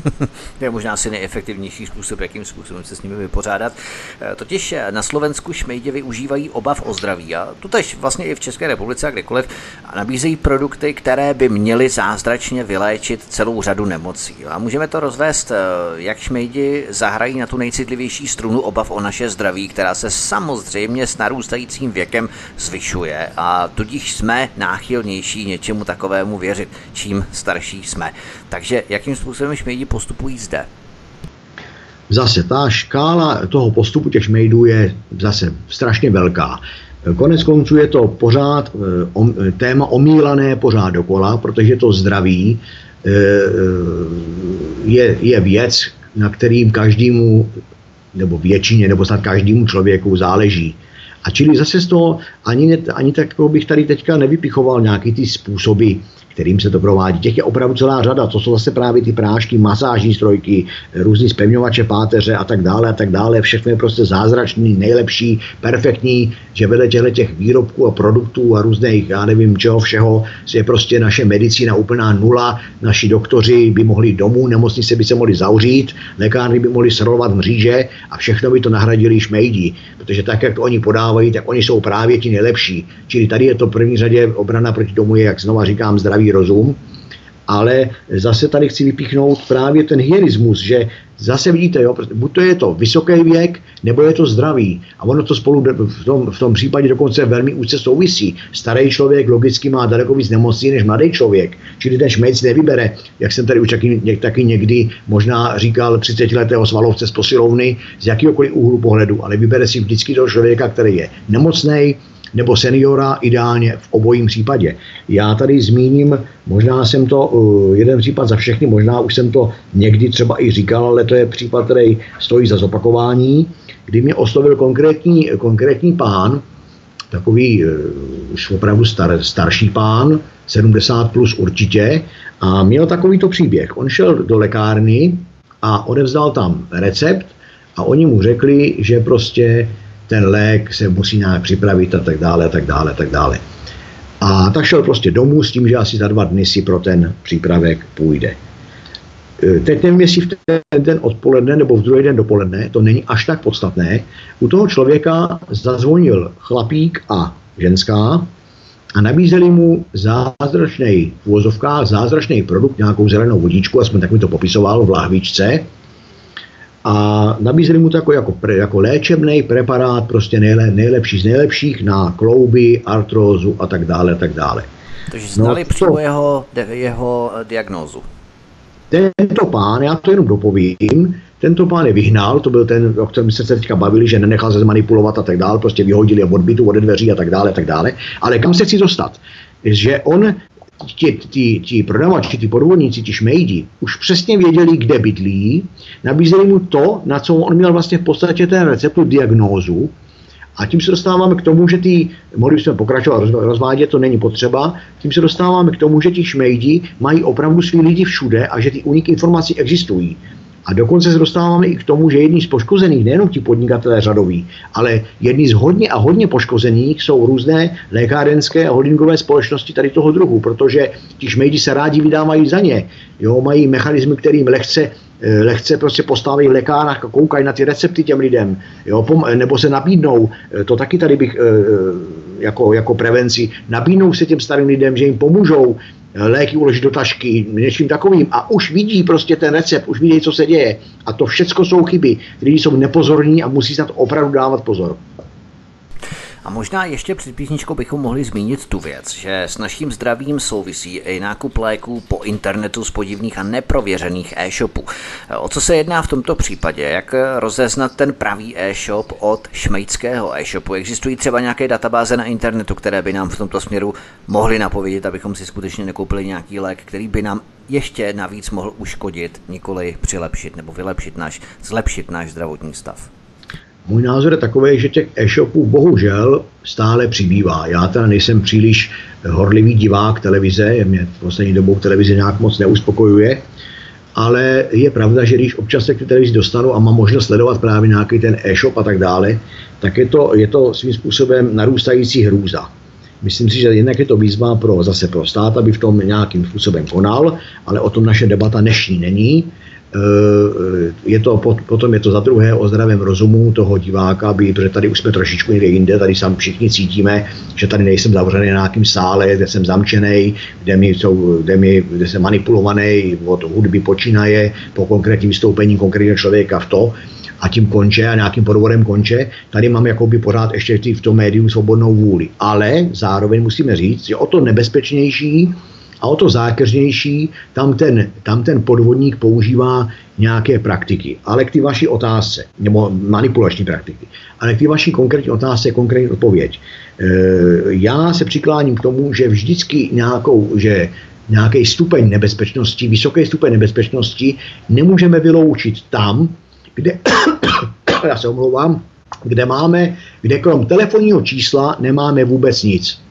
to je možná asi nejefektivnější způsob, jakým způsobem se s nimi vypořádat. Eh, totiž eh, na Slovensku šmejdi využívají obav o zdraví a tutež vlastně i v České republice a kdekoliv a nabízejí produkty, které by měly zázračně vyléčit celou řadu nemocí. A můžeme to rozvést, eh, jak šmejdi zahrají na tu nejcitlivější strunu obav o naše zdraví, která se samozřejmě s narůstajícím věkem zvyšuje a tudíž jsme náchylnější něčemu takovému věřit, čím starší jsme. Takže jakým způsobem šmejdi postupují zde? Zase ta škála toho postupu těch šmejdů je zase strašně velká. Konec konců je to pořád eh, téma omílané pořád dokola, protože to zdraví eh, je, je věc, na kterým každému, nebo většině, nebo snad každému člověku záleží. A čili zase z toho ani, ani tak bych tady teďka nevypichoval nějaký ty způsoby, kterým se to provádí. Těch je opravdu celá řada. To jsou zase právě ty prášky, masážní strojky, různý spevňovače páteře a tak dále a tak dále. Všechno je prostě zázračný, nejlepší, perfektní, že vedle těchto těch výrobků a produktů a různých, já nevím čeho všeho, je prostě naše medicína úplná nula. Naši doktoři by mohli domů, nemocnice by se mohli zavřít, lékárny by mohli srolovat mříže a všechno by to nahradili šmejdi. Protože tak, jak to oni podávají, tak oni jsou právě ti nejlepší. Čili tady je to v první řadě obrana proti tomu, je, jak znova říkám, zdravý zdravý rozum, ale zase tady chci vypíchnout právě ten hyenismus, že zase vidíte, jo, buď to je to vysoký věk, nebo je to zdravý. A ono to spolu v tom, v tom případě dokonce velmi úzce souvisí. Starý člověk logicky má daleko víc nemocí než mladý člověk. Čili ten šmejc nevybere, jak jsem tady už taky, taky někdy možná říkal 30 letého svalovce z posilovny, z jakýkoliv úhlu pohledu, ale vybere si vždycky toho člověka, který je nemocný, nebo seniora ideálně v obojím případě. Já tady zmíním, možná jsem to, uh, jeden případ za všechny, možná už jsem to někdy třeba i říkal, ale to je případ, který stojí za zopakování, kdy mě oslovil konkrétní, konkrétní pán, takový uh, už opravdu star, starší pán, 70 plus určitě, a měl takovýto příběh. On šel do lékárny a odevzdal tam recept a oni mu řekli, že prostě ten lék se musí nějak připravit a tak dále, a tak dále, a tak dále. A tak šel prostě domů s tím, že asi za dva dny si pro ten přípravek půjde. E, teď nevím, jestli v ten den odpoledne nebo v druhý den dopoledne, to není až tak podstatné. U toho člověka zazvonil chlapík a ženská a nabízeli mu zázračný, v zázračný produkt, nějakou zelenou vodičku, aspoň tak mi to popisoval v lahvičce, a nabízeli mu to jako, jako, pre, jako léčebný preparát, prostě nejle, nejlepší z nejlepších na klouby, artrózu a tak dále, a tak dále. Takže no, znali no, přímo jeho, jeho diagnózu. Tento pán, já to jenom dopovím, tento pán je vyhnal, to byl ten, o kterém se teďka bavili, že nenechal se zmanipulovat a tak dále, prostě vyhodili od bytu, od dveří a tak dále, a tak dále. Ale kam se chci dostat? Že on ti, ti, ti prodavači, ti podvodníci, ti šmejdi, už přesně věděli, kde bydlí, nabízeli mu to, na co on měl vlastně v podstatě ten recept, tu diagnózu, a tím se dostáváme k tomu, že ty, mohli jsme pokračovat rozvádět, to není potřeba, tím se dostáváme k tomu, že ti šmejdi mají opravdu svý lidi všude a že ty uniky informací existují. A dokonce se dostáváme i k tomu, že jedni z poškozených, nejenom ti podnikatelé řadoví, ale jedni z hodně a hodně poškozených jsou různé lékárenské a holdingové společnosti tady toho druhu, protože ti šmejdi se rádi vydávají za ně. Jo, mají mechanismy, kterým lehce eh, lehce prostě postaví v lékárnách a koukají na ty recepty těm lidem, jo, nebo se nabídnou, eh, to taky tady bych eh, jako, jako prevenci, nabídnou se těm starým lidem, že jim pomůžou, léky uložit do tašky, něčím takovým a už vidí prostě ten recept, už vidí, co se děje. A to všechno jsou chyby, lidi jsou nepozorní a musí se na to opravdu dávat pozor. A možná ještě před písničkou bychom mohli zmínit tu věc, že s naším zdravím souvisí i nákup léků po internetu z podivných a neprověřených e-shopů. O co se jedná v tomto případě? Jak rozeznat ten pravý e-shop od šmejdského e-shopu? Existují třeba nějaké databáze na internetu, které by nám v tomto směru mohly napovědět, abychom si skutečně nekoupili nějaký lék, který by nám ještě navíc mohl uškodit, nikoli přilepšit nebo vylepšit náš, zlepšit náš zdravotní stav? Můj názor je takový, že těch e-shopů bohužel stále přibývá. Já teda nejsem příliš horlivý divák televize, mě v poslední dobou televize nějak moc neuspokojuje, ale je pravda, že když občas se k televizi dostanu a mám možnost sledovat právě nějaký ten e-shop a tak dále, tak je to, je to svým způsobem narůstající hrůza. Myslím si, že jednak je to výzva pro, zase pro stát, aby v tom nějakým způsobem konal, ale o tom naše debata dnešní není. Eh, je to, potom je to za druhé o zdravém rozumu toho diváka, by, protože tady už jsme trošičku někde jinde, tady sami všichni cítíme, že tady nejsem zavřený na nějakým sále, kde jsem zamčený, kde, mi jsou, kde, mi, kde jsem manipulovaný od hudby počínaje po konkrétním vystoupení konkrétního člověka v to, a tím konče a nějakým podvodem konče. Tady mám jakoby pořád ještě v tom médiu svobodnou vůli. Ale zároveň musíme říct, že o to nebezpečnější a o to zákeřnější tam ten, tam ten podvodník používá nějaké praktiky. Ale k ty vaší otázce, nebo manipulační praktiky, ale k ty vaší konkrétní otázce konkrétní odpověď. E, já se přikláním k tomu, že vždycky nějakou, že nějaký stupeň nebezpečnosti, vysoký stupeň nebezpečnosti nemůžeme vyloučit tam, kde, já se omlouvám, kde máme, kde krom telefonního čísla nemáme vůbec nic.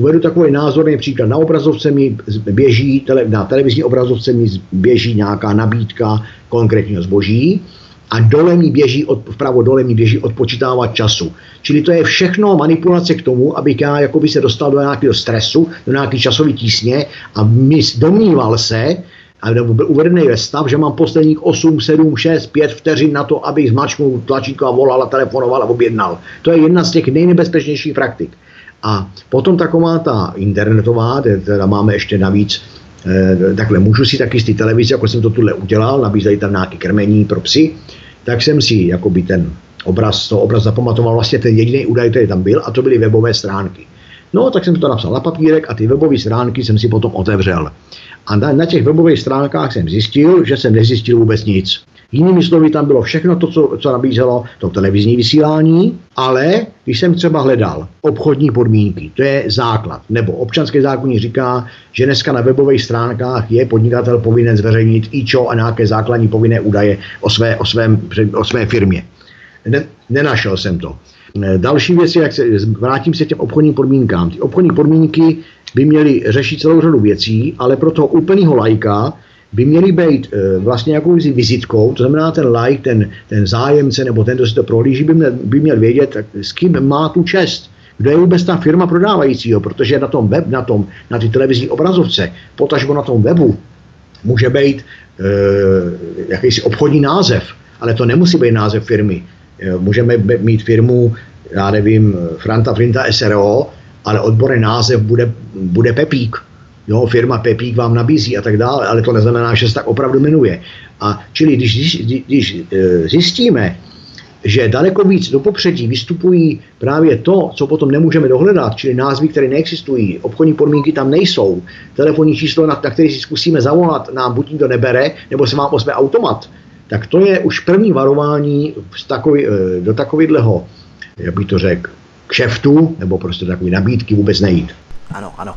Uvedu takový názorný příklad. Na obrazovce mi běží, na televizní obrazovce mi běží nějaká nabídka konkrétního zboží a dole mi běží, od, vpravo dole mi běží odpočítávat času. Čili to je všechno manipulace k tomu, abych já jakoby se dostal do nějakého stresu, do nějaké časové tísně a my domníval se, nebo byl uvedený ve stav, že mám posledních 8, 7, 6, 5 vteřin na to, abych zmačknul tlačítko a volal a telefonoval a objednal. To je jedna z těch nejnebezpečnějších praktik. A potom taková ta internetová, teda máme ještě navíc, eh, takhle můžu si taky z té televize, jako jsem to tuhle udělal, nabízeli tam nějaké krmení pro psy, tak jsem si jakoby ten obraz, to obraz zapamatoval vlastně ten jediný údaj, který tam byl, a to byly webové stránky. No, tak jsem to napsal na papírek a ty webové stránky jsem si potom otevřel. A na, na těch webových stránkách jsem zjistil, že jsem nezjistil vůbec nic. Jinými slovy, tam bylo všechno to, co, co nabízelo to televizní vysílání, ale když jsem třeba hledal obchodní podmínky, to je základ, nebo občanské zákonní říká, že dneska na webových stránkách je podnikatel povinen zveřejnit IČO a nějaké základní povinné údaje o své, o svém, o své firmě. Ne, nenašel jsem to. Další věc je, jak se, vrátím se k těm obchodním podmínkám. Ty obchodní podmínky by měly řešit celou řadu věcí, ale pro toho úplného lajka by měly být e, vlastně jakousi vizitkou, to znamená ten like, ten, ten zájemce nebo ten, kdo si to prohlíží, by měl, by měl vědět, s kým má tu čest. Kdo je vůbec ta firma prodávajícího, protože na tom web, na, tom, na ty televizní obrazovce, potažmo na tom webu, může být e, jakýsi obchodní název, ale to nemusí být název firmy. E, můžeme mít firmu, já nevím, Franta Frinta SRO, ale odborný název bude, bude Pepík jo, firma Pepík vám nabízí a tak dále, ale to neznamená, že se tak opravdu jmenuje. A čili když, když, když e, zjistíme, že daleko víc do popředí vystupují právě to, co potom nemůžeme dohledat, čili názvy, které neexistují, obchodní podmínky tam nejsou, telefonní číslo, na, na který si zkusíme zavolat, nám buď nikdo nebere, nebo se vám ozve automat, tak to je už první varování takový, e, do takového, jak bych to řekl, kšeftu, nebo prostě takové nabídky vůbec nejít. Ano, ano.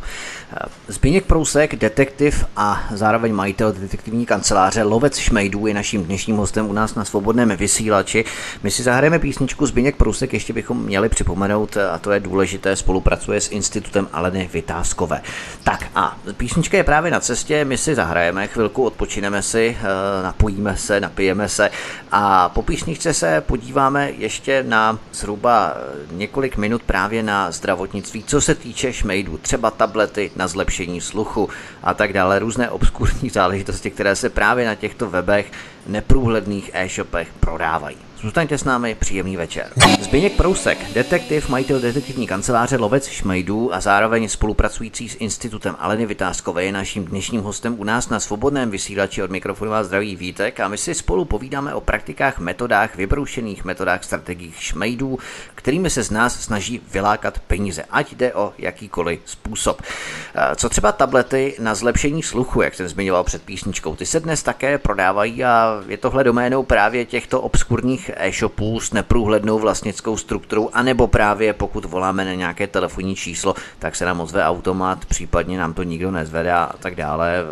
Zbigněk Prousek, detektiv a zároveň majitel detektivní kanceláře Lovec Šmejdů je naším dnešním hostem u nás na svobodném vysílači. My si zahrajeme písničku Zbigněk Prousek, ještě bychom měli připomenout, a to je důležité, spolupracuje s institutem Aleny Vytázkové. Tak a písnička je právě na cestě, my si zahrajeme, chvilku odpočineme si, eh, napojíme se, napijeme se a po písničce se podíváme ještě na zhruba několik minut právě na zdravotnictví, co se týče šmejdů, třeba tablety na zlepšení sluchu a tak dále, různé obskurní záležitosti, které se právě na těchto webech neprůhledných e-shopech prodávají. Zůstaňte s námi, příjemný večer. Zbigněk Prousek, detektiv, majitel detektivní kanceláře Lovec Šmejdů a zároveň spolupracující s institutem Aleny Vytázkové je naším dnešním hostem u nás na svobodném vysílači od mikrofonu vás zdraví Vítek a my si spolu povídáme o praktikách, metodách, vybroušených metodách, strategiích šmejdů, kterými se z nás snaží vylákat peníze, ať jde o jakýkoliv způsob. Eh, co třeba tablety na zlepšení sluchu, jak jsem zmiňoval před písničkou, ty se dnes také prodávají a je tohle doménou právě těchto obskurních e-shopů s neprůhlednou vlastnickou strukturou, anebo právě pokud voláme na nějaké telefonní číslo, tak se nám ozve automat, případně nám to nikdo nezvedá a tak dále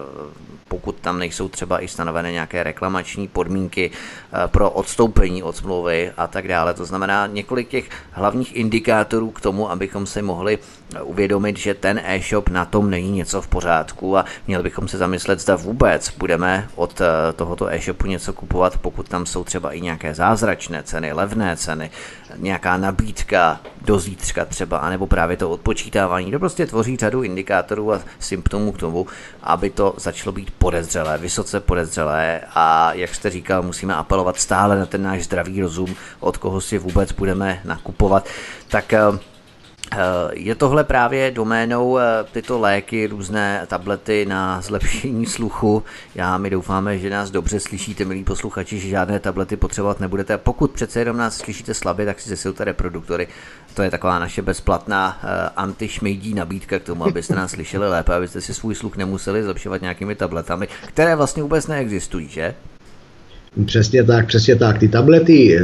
pokud tam nejsou třeba i stanovené nějaké reklamační podmínky eh, pro odstoupení od smlouvy a tak dále. To znamená několik těch hlavních indikátorů k tomu, abychom si mohli eh, uvědomit, že ten e-shop na tom není něco v pořádku a měli bychom se zamyslet, zda vůbec budeme od eh, tohoto e-shopu něco kupovat, pokud tam jsou třeba i nějaké zázračné ceny, levné ceny, nějaká nabídka do zítřka třeba, anebo právě to odpočítávání. To prostě tvoří řadu indikátorů a symptomů k tomu, aby to začalo být podezřelé, vysoce podezřelé a jak jste říkal, musíme apelovat stále na ten náš zdravý rozum, od koho si vůbec budeme nakupovat. Tak eh, je tohle právě doménou eh, tyto léky, různé tablety na zlepšení sluchu. Já mi doufáme, že nás dobře slyšíte, milí posluchači, že žádné tablety potřebovat nebudete. Pokud přece jenom nás slyšíte slabě, tak si zesilte reproduktory to je taková naše bezplatná uh, antišmejdí nabídka k tomu, abyste nás slyšeli lépe, abyste si svůj sluch nemuseli zlepšovat nějakými tabletami, které vlastně vůbec neexistují, že? Přesně tak, přesně tak. Ty tablety, eh,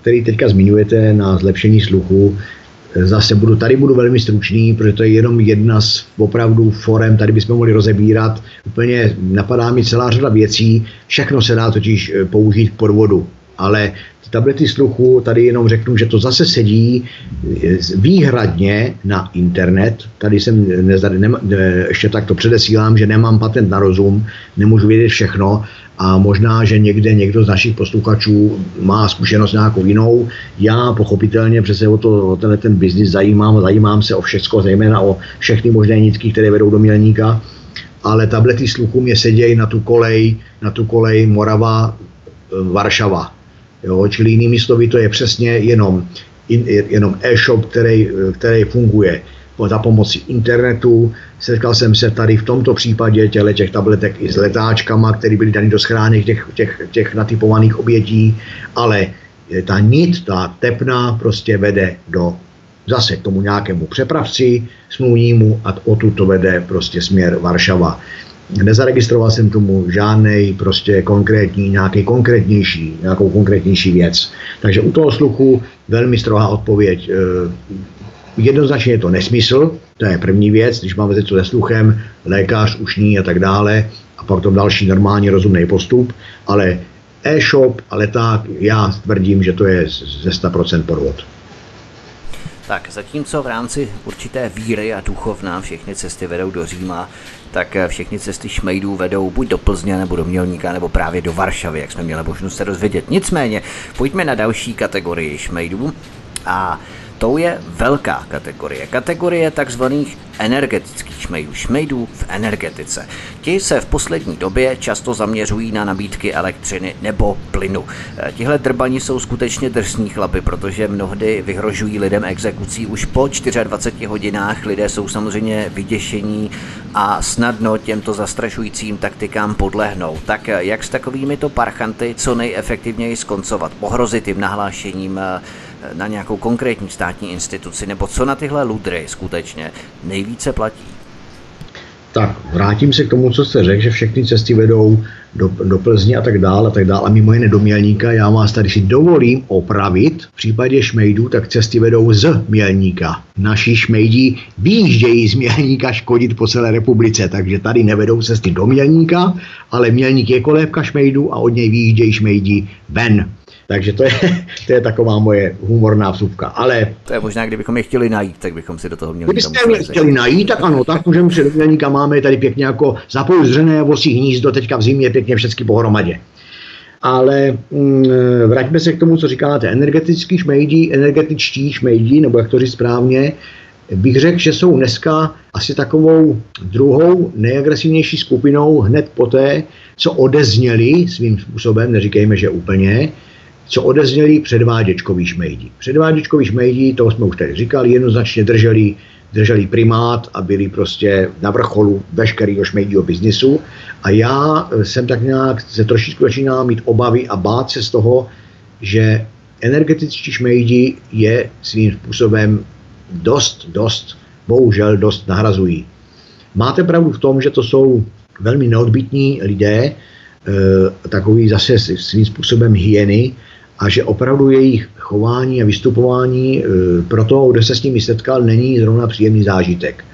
které teďka zmiňujete na zlepšení sluchu, eh, zase budu, tady budu velmi stručný, protože to je jenom jedna z opravdu forem, tady bychom mohli rozebírat. Úplně napadá mi celá řada věcí, všechno se dá totiž použít k podvodu, ale tablety sluchu, tady jenom řeknu, že to zase sedí eh, výhradně na internet. Tady jsem ne, ne, ještě takto předesílám, že nemám patent na rozum, nemůžu vědět všechno a možná, že někde někdo z našich posluchačů má zkušenost nějakou jinou. Já pochopitelně přece o, to, o tenhle ten biznis zajímám, zajímám se o všechno, zejména o všechny možné nitky, které vedou do milníka, ale tablety sluchu mě sedějí na tu kolej, na tu kolej Morava, eh, Varšava Jo, čili jinými slovy, to je přesně jenom, in, jenom e-shop, který, který funguje za pomoci internetu. Setkal jsem se tady v tomto případě těle těch tabletek i s letáčkama, které byly dany do schránek těch, těch, těch natypovaných obětí, ale ta nit, ta tepna prostě vede do zase k tomu nějakému přepravci smluvnímu a o to vede prostě směr Varšava. Nezaregistroval jsem tomu žádný prostě konkrétní, nějaký konkrétnější, nějakou konkrétnější věc. Takže u toho sluchu velmi strohá odpověď. Jednoznačně je to nesmysl, to je první věc, když máme něco se sluchem, lékař, ušní a tak dále, a pak to další normální rozumný postup, ale e-shop a leták, já tvrdím, že to je ze 100% podvod. Tak zatímco v rámci určité víry a duchovna všechny cesty vedou do Říma, tak všechny cesty šmejdů vedou buď do Plzně, nebo do Mělníka, nebo právě do Varšavy, jak jsme měli možnost se dozvědět. Nicméně, pojďme na další kategorii šmejdů. A tou je velká kategorie. Kategorie takzvaných energetických šmejdů, šmejdů v energetice. Ti se v poslední době často zaměřují na nabídky elektřiny nebo plynu. Eh, tihle drbani jsou skutečně drsní chlapy, protože mnohdy vyhrožují lidem exekucí už po 24 hodinách. Lidé jsou samozřejmě vyděšení a snadno těmto zastrašujícím taktikám podlehnou. Tak eh, jak s takovými to parchanty co nejefektivněji skoncovat? Pohrozit jim nahlášením eh, na nějakou konkrétní státní instituci, nebo co na tyhle ludry skutečně nejvíce platí? Tak, vrátím se k tomu, co jste řekl, že všechny cesty vedou do, do Plzně a tak dále, a tak dále. A mimo jiné do Mělníka, já vás tady si dovolím opravit. V případě šmejdů, tak cesty vedou z Mělníka. Naši šmejdí výjíždějí z Mělníka škodit po celé republice, takže tady nevedou cesty do Mělníka, ale Mělník je kolébka šmejdů a od něj výjíždějí šmejdí ven. Takže to je, to je taková moje humorná vsuvka. Ale... To je možná, kdybychom je chtěli najít, tak bychom si do toho měli. Kdybyste je chtěli najít, tak ano, tak můžeme si do máme tady pěkně jako zapouzdřené vosí hnízdo, teďka v zimě pěkně všechny pohromadě. Ale mm, vraťme se k tomu, co říkáte. Energetický šmejdí, energetičtí šmejdí, nebo jak to říct správně, bych řekl, že jsou dneska asi takovou druhou nejagresivnější skupinou hned poté, co odezněli svým způsobem, neříkejme, že úplně, co odezněli předváděčkový šmejdi. Předváděčkový šmejdi, to jsme už tady říkali, jednoznačně drželi, drželi primát a byli prostě na vrcholu veškerého šmejdího biznisu. A já jsem tak nějak se trošičku začínal mít obavy a bát se z toho, že energetičtí šmejdi je svým způsobem dost, dost, bohužel dost nahrazují. Máte pravdu v tom, že to jsou velmi neodbitní lidé, e, takový zase svým způsobem hyeny, a že opravdu jejich chování a vystupování e, pro toho, kdo se s nimi setkal, není zrovna příjemný zážitek.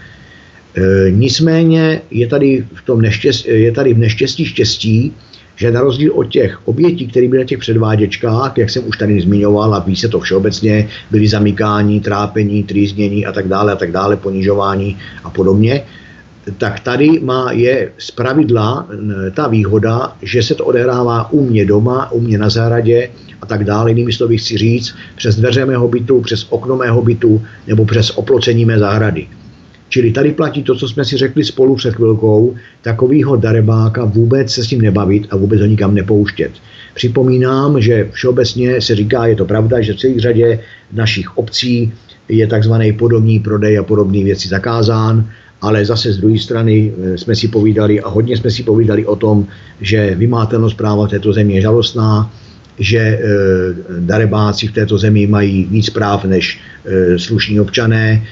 E, nicméně je tady v tom neštěstí, je tady v neštěstí štěstí, že na rozdíl od těch obětí, které byly na těch předváděčkách, jak jsem už tady zmiňoval a ví se to všeobecně, byly zamykání, trápení, trýznění a tak dále, a tak dále, ponižování a podobně, tak tady má, je z pravidla ta výhoda, že se to odehrává u mě doma, u mě na zahradě, a tak dále. Jinými slovy chci říct, přes dveře mého bytu, přes okno mého bytu nebo přes oplocení mé zahrady. Čili tady platí to, co jsme si řekli spolu před chvilkou, takovýho darebáka vůbec se s ním nebavit a vůbec ho nikam nepouštět. Připomínám, že všeobecně se říká, je to pravda, že v celé řadě našich obcí je takzvaný podobný prodej a podobné věci zakázán, ale zase z druhé strany eh, jsme si povídali a hodně jsme si povídali o tom, že vymátelnost práva této země je žalostná, že e, darebáci v této zemi mají víc práv než e, slušní občané,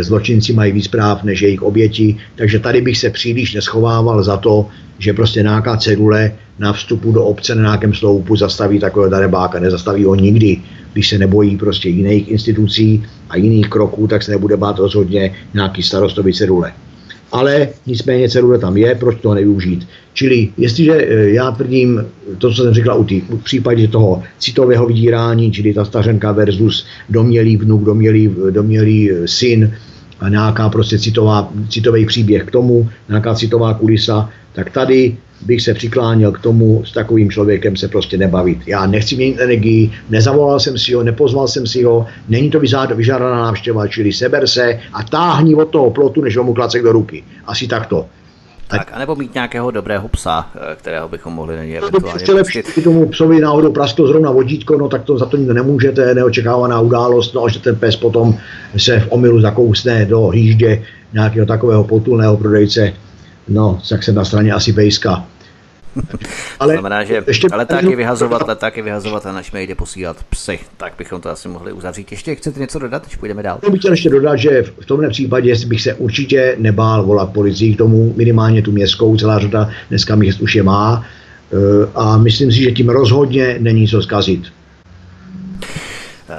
zločinci mají víc práv než jejich oběti, takže tady bych se příliš neschovával za to, že prostě nějaká cedule na vstupu do obce na nějakém sloupu zastaví takového darebáka. Nezastaví ho nikdy. Když se nebojí prostě jiných institucí a jiných kroků, tak se nebude bát rozhodně nějaký starostový cedule ale nicméně celule tam je, proč to nevyužít. Čili jestliže e, já tvrdím to, co jsem řekla u tý, v případě toho citového vydírání, čili ta stařenka versus domělý vnuk, domělý, domělý e, syn, nějaká prostě citová, citový příběh k tomu, nějaká citová kulisa, tak tady bych se přikláněl k tomu s takovým člověkem se prostě nebavit. Já nechci měnit energii, nezavolal jsem si ho, nepozval jsem si ho, není to vyžádaná návštěva, čili seber se a táhni od toho plotu, než mu klacek do ruky. Asi takto. Tak, anebo mít nějakého dobrého psa, eh, kterého bychom mohli na něj eventuálně Ještě lepší, tomu psovi náhodou prasklo zrovna vodítko, no tak to za to nikdo nemůžete, neočekávaná událost, no a že ten pes potom se v omilu zakousne do hýždě nějakého takového potulného prodejce, no, tak jsem na straně asi pejska. ale, znamená, že ještě letáky vyhazovat, letáky vyhazovat a na šmejdy posílat psy. Tak bychom to asi mohli uzavřít. Ještě chcete něco dodat, když půjdeme dál? Já bych chtěl ještě dodat, že v tomhle případě bych se určitě nebál volat policii k tomu, minimálně tu městskou, celá řada dneska měst už je má. Eh, a myslím si, že tím rozhodně není co zkazit.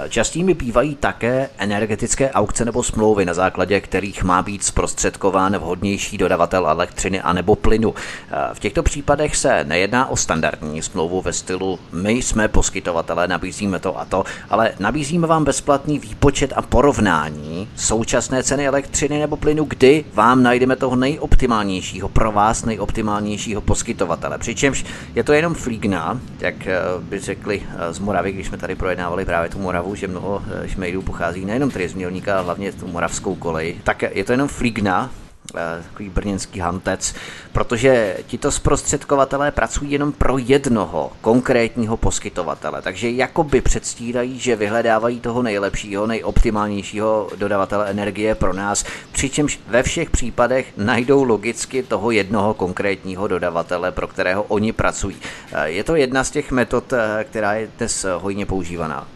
Častými bývají také energetické aukce nebo smlouvy, na základě kterých má být zprostředkován vhodnější dodavatel elektřiny anebo plynu. V těchto případech se nejedná o standardní smlouvu ve stylu my jsme poskytovatelé, nabízíme to a to, ale nabízíme vám bezplatný výpočet a porovnání současné ceny elektřiny nebo plynu, kdy vám najdeme toho nejoptimálnějšího, pro vás nejoptimálnějšího poskytovatele. Přičemž je to jenom flígna, jak eh, by řekli eh, z Moravy, když jsme tady projednávali právě tu Moravu, Moravu, že mnoho eh, šmejdů pochází nejenom tedy z Mělníka, ale hlavně tu moravskou kolej, tak je to jenom flígna, eh, takový brněnský hantec, protože tito zprostředkovatelé pracují jenom pro jednoho konkrétního poskytovatele. Takže jakoby předstírají, že vyhledávají toho nejlepšího, nejoptimálnějšího dodavatele energie pro nás, přičemž ve všech případech najdou logicky toho jednoho konkrétního dodavatele, pro kterého oni pracují. Eh, je to jedna z těch metod, která je dnes hojně používaná.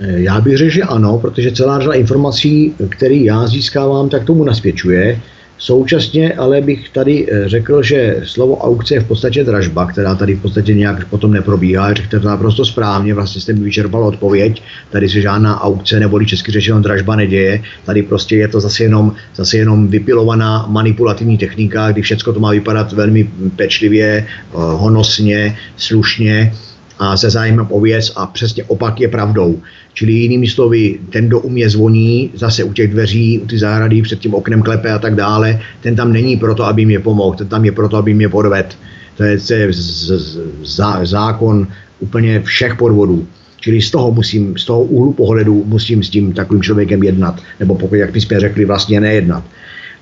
Eh, já bych řekl, že ano, protože celá řada informací, které já získávám, tak tomu nasvědčuje. Současně ale bych tady eh, řekl, že slovo aukce je v podstatě dražba, která tady v podstatě nějak potom neprobíhá. Řekněte to naprosto správně, vlastně jste mi vyčerpal odpověď. Tady se žádná aukce neboli česky řečeno dražba neděje. Tady prostě je to zase jenom, zase jenom vypilovaná manipulativní technika, kdy všechno to má vypadat velmi pečlivě, eh, honosně, slušně a se zájmem o věc a přesně opak je pravdou. Čili jinými slovy, ten, kdo u mě zvoní, zase u těch dveří, u ty zahrady, před tím oknem klepe a tak dále, ten tam není proto, aby mě pomohl, ten tam je proto, aby mě podved. To je, to je z, z, z, zákon úplně všech podvodů. Čili z toho, musím, z toho úhlu pohledu musím s tím takovým člověkem jednat. Nebo pokud, jak my jsme řekli, vlastně nejednat.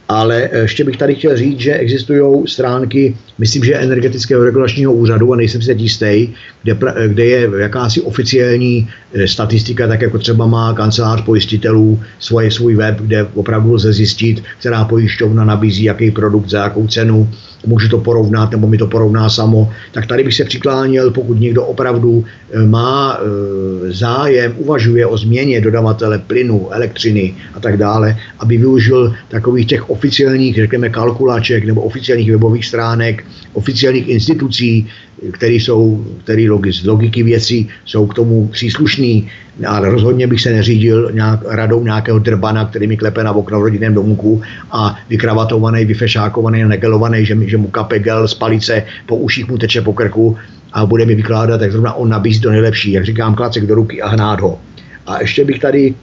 Ale eh, ještě bych tady chtěl říct, že existují stránky, myslím, že energetického regulačního úřadu, a nejsem si teď jistý, kde, eh, kde je jakási oficiální eh, statistika, tak jako třeba má kancelář pojistitelů svoje, svůj web, kde opravdu lze zjistit, která pojišťovna nabízí jaký produkt za jakou cenu, můžu to porovnat, nebo mi to porovná samo, tak tady bych se přikláněl, pokud někdo opravdu e, má e, zájem, uvažuje o změně dodavatele plynu, elektřiny a tak dále, aby využil takových těch oficiálních, řekněme, kalkulaček nebo oficiálních webových stránek, oficiálních institucí, které jsou, který z logiky věcí jsou k tomu příslušný, ale rozhodně bych se neřídil nějak, radou nějakého drbana, který mi klepe na okno v rodinném domku a vykravatovaný, vyfešákovaný, negelovaný, že, že mu kape gel z palice, po uších mu teče po krku a bude mi vykládat, jak zrovna on nabízí to nejlepší, jak říkám, klacek do ruky a hnát ho. A ještě bych tady...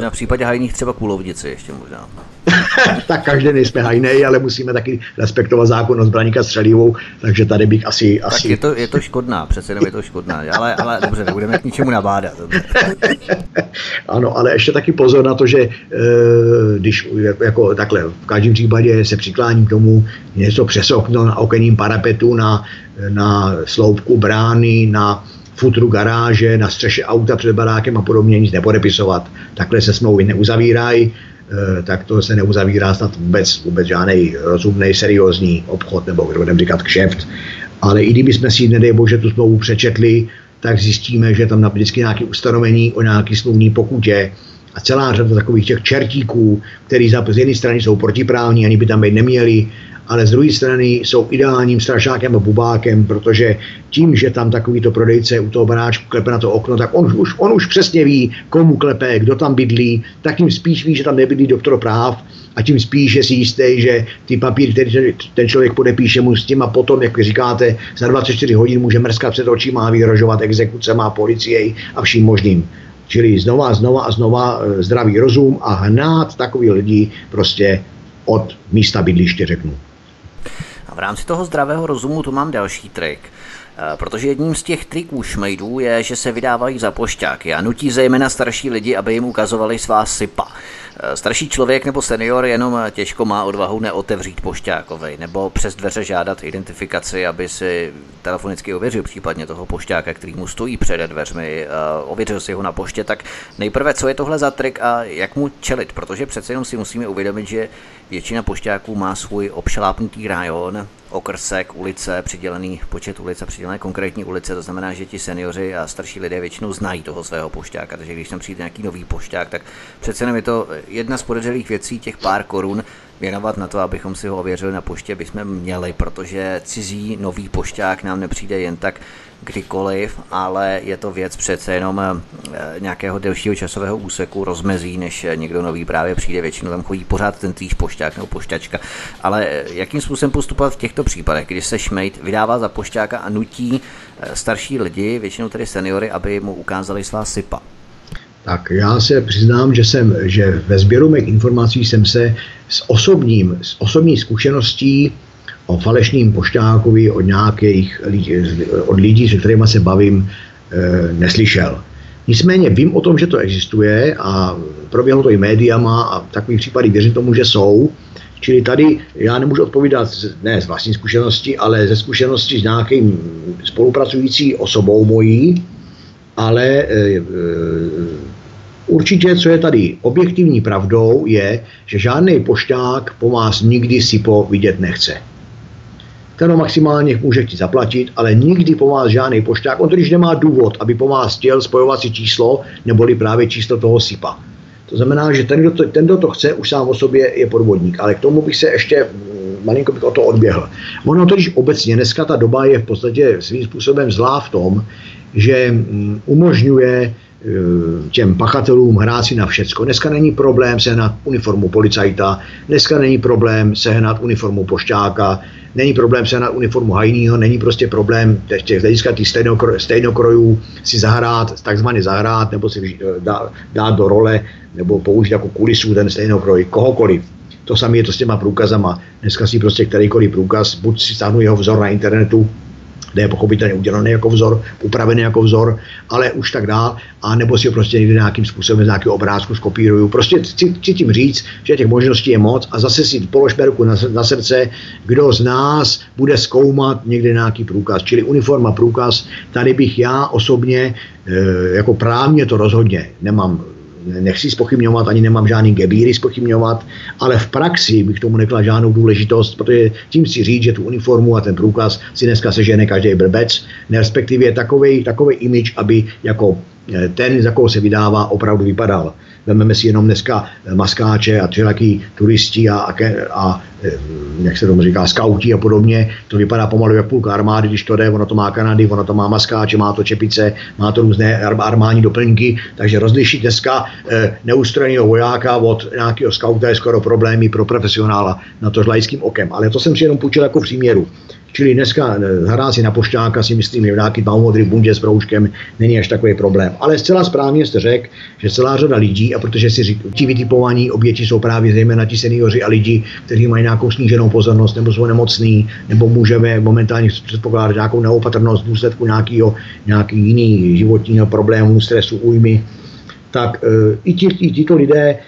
Na případě hajných třeba kulovnici ještě možná. tak každý nejsme hajnej, ale musíme taky respektovat zákon o zbraníka střelivou, takže tady bych asi... Tak asi... je, to, je to škodná, přece jenom je to škodná, ale, ale dobře, nebudeme k ničemu nabádat. ano, ale ještě taky pozor na to, že e, když jako takhle v každém případě se přikláním k tomu něco přes okno na okenním parapetu, na, na sloupku brány, na futru garáže, na střeše auta před barákem a podobně nic nepodepisovat. Takhle se smlouvy neuzavírají, Eh, tak to se neuzavírá snad vůbec, vůbec žádný rozumný, seriózní obchod, nebo kdo budeme říkat kšeft. Ale i kdyby jsme si, nedej bože, tu smlouvu přečetli, tak zjistíme, že tam vždycky nějaké ustanovení o nějaký smluvní pokutě a celá řada takových těch čertíků, který z jedné strany jsou protiprávní, ani by tam být neměli, ale z druhé strany jsou ideálním strašákem a bubákem, protože tím, že tam takovýto prodejce u toho baráčku klepe na to okno, tak on už, on už přesně ví, komu klepe, kdo tam bydlí, tak tím spíš ví, že tam nebydlí doktor práv a tím spíš je si jistý, že ty papíry, který ten člověk podepíše mu s tím a potom, jak říkáte, za 24 hodin může mrskat před očima a vyhrožovat exekucema, policiei a vším možným. Čili znova znova a znova eh, zdravý rozum a hnát takový lidi prostě od místa bydliště, řeknu. A v rámci toho zdravého rozumu tu mám další trik. Eh, protože jedním z těch triků šmejdů je, že se vydávají za pošťáky a nutí zejména starší lidi, aby jim ukazovali svá sypa. Eh, starší člověk nebo senior jenom těžko má odvahu neotevřít pošťákovi nebo přes dveře žádat identifikaci, aby si telefonicky ověřil případně toho pošťáka, který mu stojí před dveřmi, eh, ověřil si ho na poště, tak nejprve, co je tohle za trik a jak mu čelit, protože přece jenom si musíme uvědomit, že většina pošťáků má svůj obšlápnutý rajon, okrsek, ulice, přidělený počet ulice, přidělené konkrétní ulice, to znamená, že ti seniori a starší lidé většinou znají toho svého pošťáka, takže když tam přijde nějaký nový pošťák, tak přece jenom je to jedna z podezřelých věcí, těch pár korun, věnovat na to, abychom si ho ověřili na poště, bychom měli, protože cizí nový pošťák nám nepřijde jen tak kdykoliv, ale je to věc přece jenom eh, nějakého delšího časového úseku rozmezí, než někdo nový právě přijde. Většinou tam chodí pořád ten týž pošťák nebo pošťačka. Ale eh, jakým způsobem postupovat v těchto případech, když se šmejt vydává za pošťáka a nutí eh, starší lidi, většinou tedy seniory, aby mu ukázali svá sypa? Tak já se přiznám, že jsem, že ve sběru mých informací jsem se s osobním, s osobní zkušeností o falešným pošťákovi od nějakých od lidí, se kterými se bavím, e, neslyšel. Nicméně vím o tom, že to existuje a proběhlo to i médiama a takový případy věřím tomu, že jsou. Čili tady já nemůžu odpovídat ne z vlastní zkušenosti, ale ze zkušenosti s nějakým spolupracující osobou mojí, ale e, Určitě, co je tady objektivní pravdou, je, že žádný pošťák po vás nikdy SIPO vidět nechce. Ten maximálně může ti zaplatit, ale nikdy po vás žádný pošťák, on totiž nemá důvod, aby po vás chtěl spojovací číslo, neboli právě číslo toho SIPA. To znamená, že ten, kdo to, ten, kdo to chce, už sám o sobě je podvodník. Ale k tomu bych se ještě mm, malinko bych o to odběhl. Ono totiž obecně dneska ta doba je v podstatě svým způsobem zlá v tom, že mm, umožňuje těm pachatelům hrát si na všecko. Dneska není problém sehnat uniformu policajta, dneska není problém sehnat uniformu pošťáka, není problém sehnat uniformu hajního, není prostě problém těch hlediska těch stejnokrojů si zahrát, takzvaně zahrát, nebo si eh, dát, dát do role, nebo použít jako kulisu ten stejnokroj, kohokoliv. To samé je to s těma průkazama. Dneska si prostě kterýkoliv průkaz, buď si stáhnu jeho vzor na internetu, kde je pochopitelně udělaný jako vzor, upravený jako vzor, ale už tak dál, a nebo si ho prostě někdy nějakým způsobem z nějakého obrázku skopíruju. Prostě chci, chci tím říct, že těch možností je moc a zase si položme ruku na, na srdce, kdo z nás bude zkoumat někde nějaký průkaz, čili uniforma, průkaz. Tady bych já osobně, e, jako právně to rozhodně nemám nechci spochybňovat, ani nemám žádný gebíry spochybňovat, ale v praxi bych tomu nekla žádnou důležitost, protože tím si říct, že tu uniformu a ten průkaz si dneska sežene každý blbec, respektive takový, takový image, aby jako eh, ten, za koho se vydává, opravdu vypadal. Vezmeme si jenom dneska eh, maskáče a všelaký turisti a, a, a eh, jak se tomu říká, skauti a podobně. To vypadá pomalu jak půlka armády, když to jde, ono to má Kanady, ono to má maskáče, má to čepice, má to různé armádní doplňky, takže rozlišit dneska eh, neustrojeného vojáka od nějakého skauta je skoro problémy pro profesionála na to laickým okem. Ale to jsem si jenom půjčil jako příměru. Čili dneska eh, hrát si na pošťáka si myslím, že nějaký tmavomodrý bundě s proužkem není až takový problém. Ale zcela správně jste řekl, že celá řada lidí, a protože si řík, ti vytipovaní oběti jsou právě zejména ti seniori a lidi, kteří mají nějakou sníženou pozornost, nebo jsou nemocní, nebo můžeme momentálně předpokládat nějakou neopatrnost v důsledku nějakého, nějaký jiný životního problému, stresu, újmy, tak e, i, ti, i tito lidé e,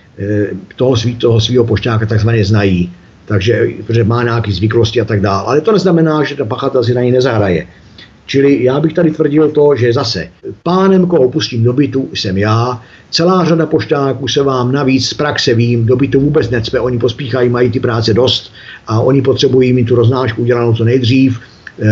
toho, svý, toho svého pošťáka takzvaně znají takže protože má nějaké zvyklosti a tak dále. Ale to neznamená, že ten pachatel si na ní nezahraje. Čili já bych tady tvrdil to, že zase pánem, koho pustím do bytu, jsem já. Celá řada pošťáků se vám navíc z praxe vím, do bytu vůbec necpe, oni pospíchají, mají ty práce dost a oni potřebují mít tu roznášku udělanou co nejdřív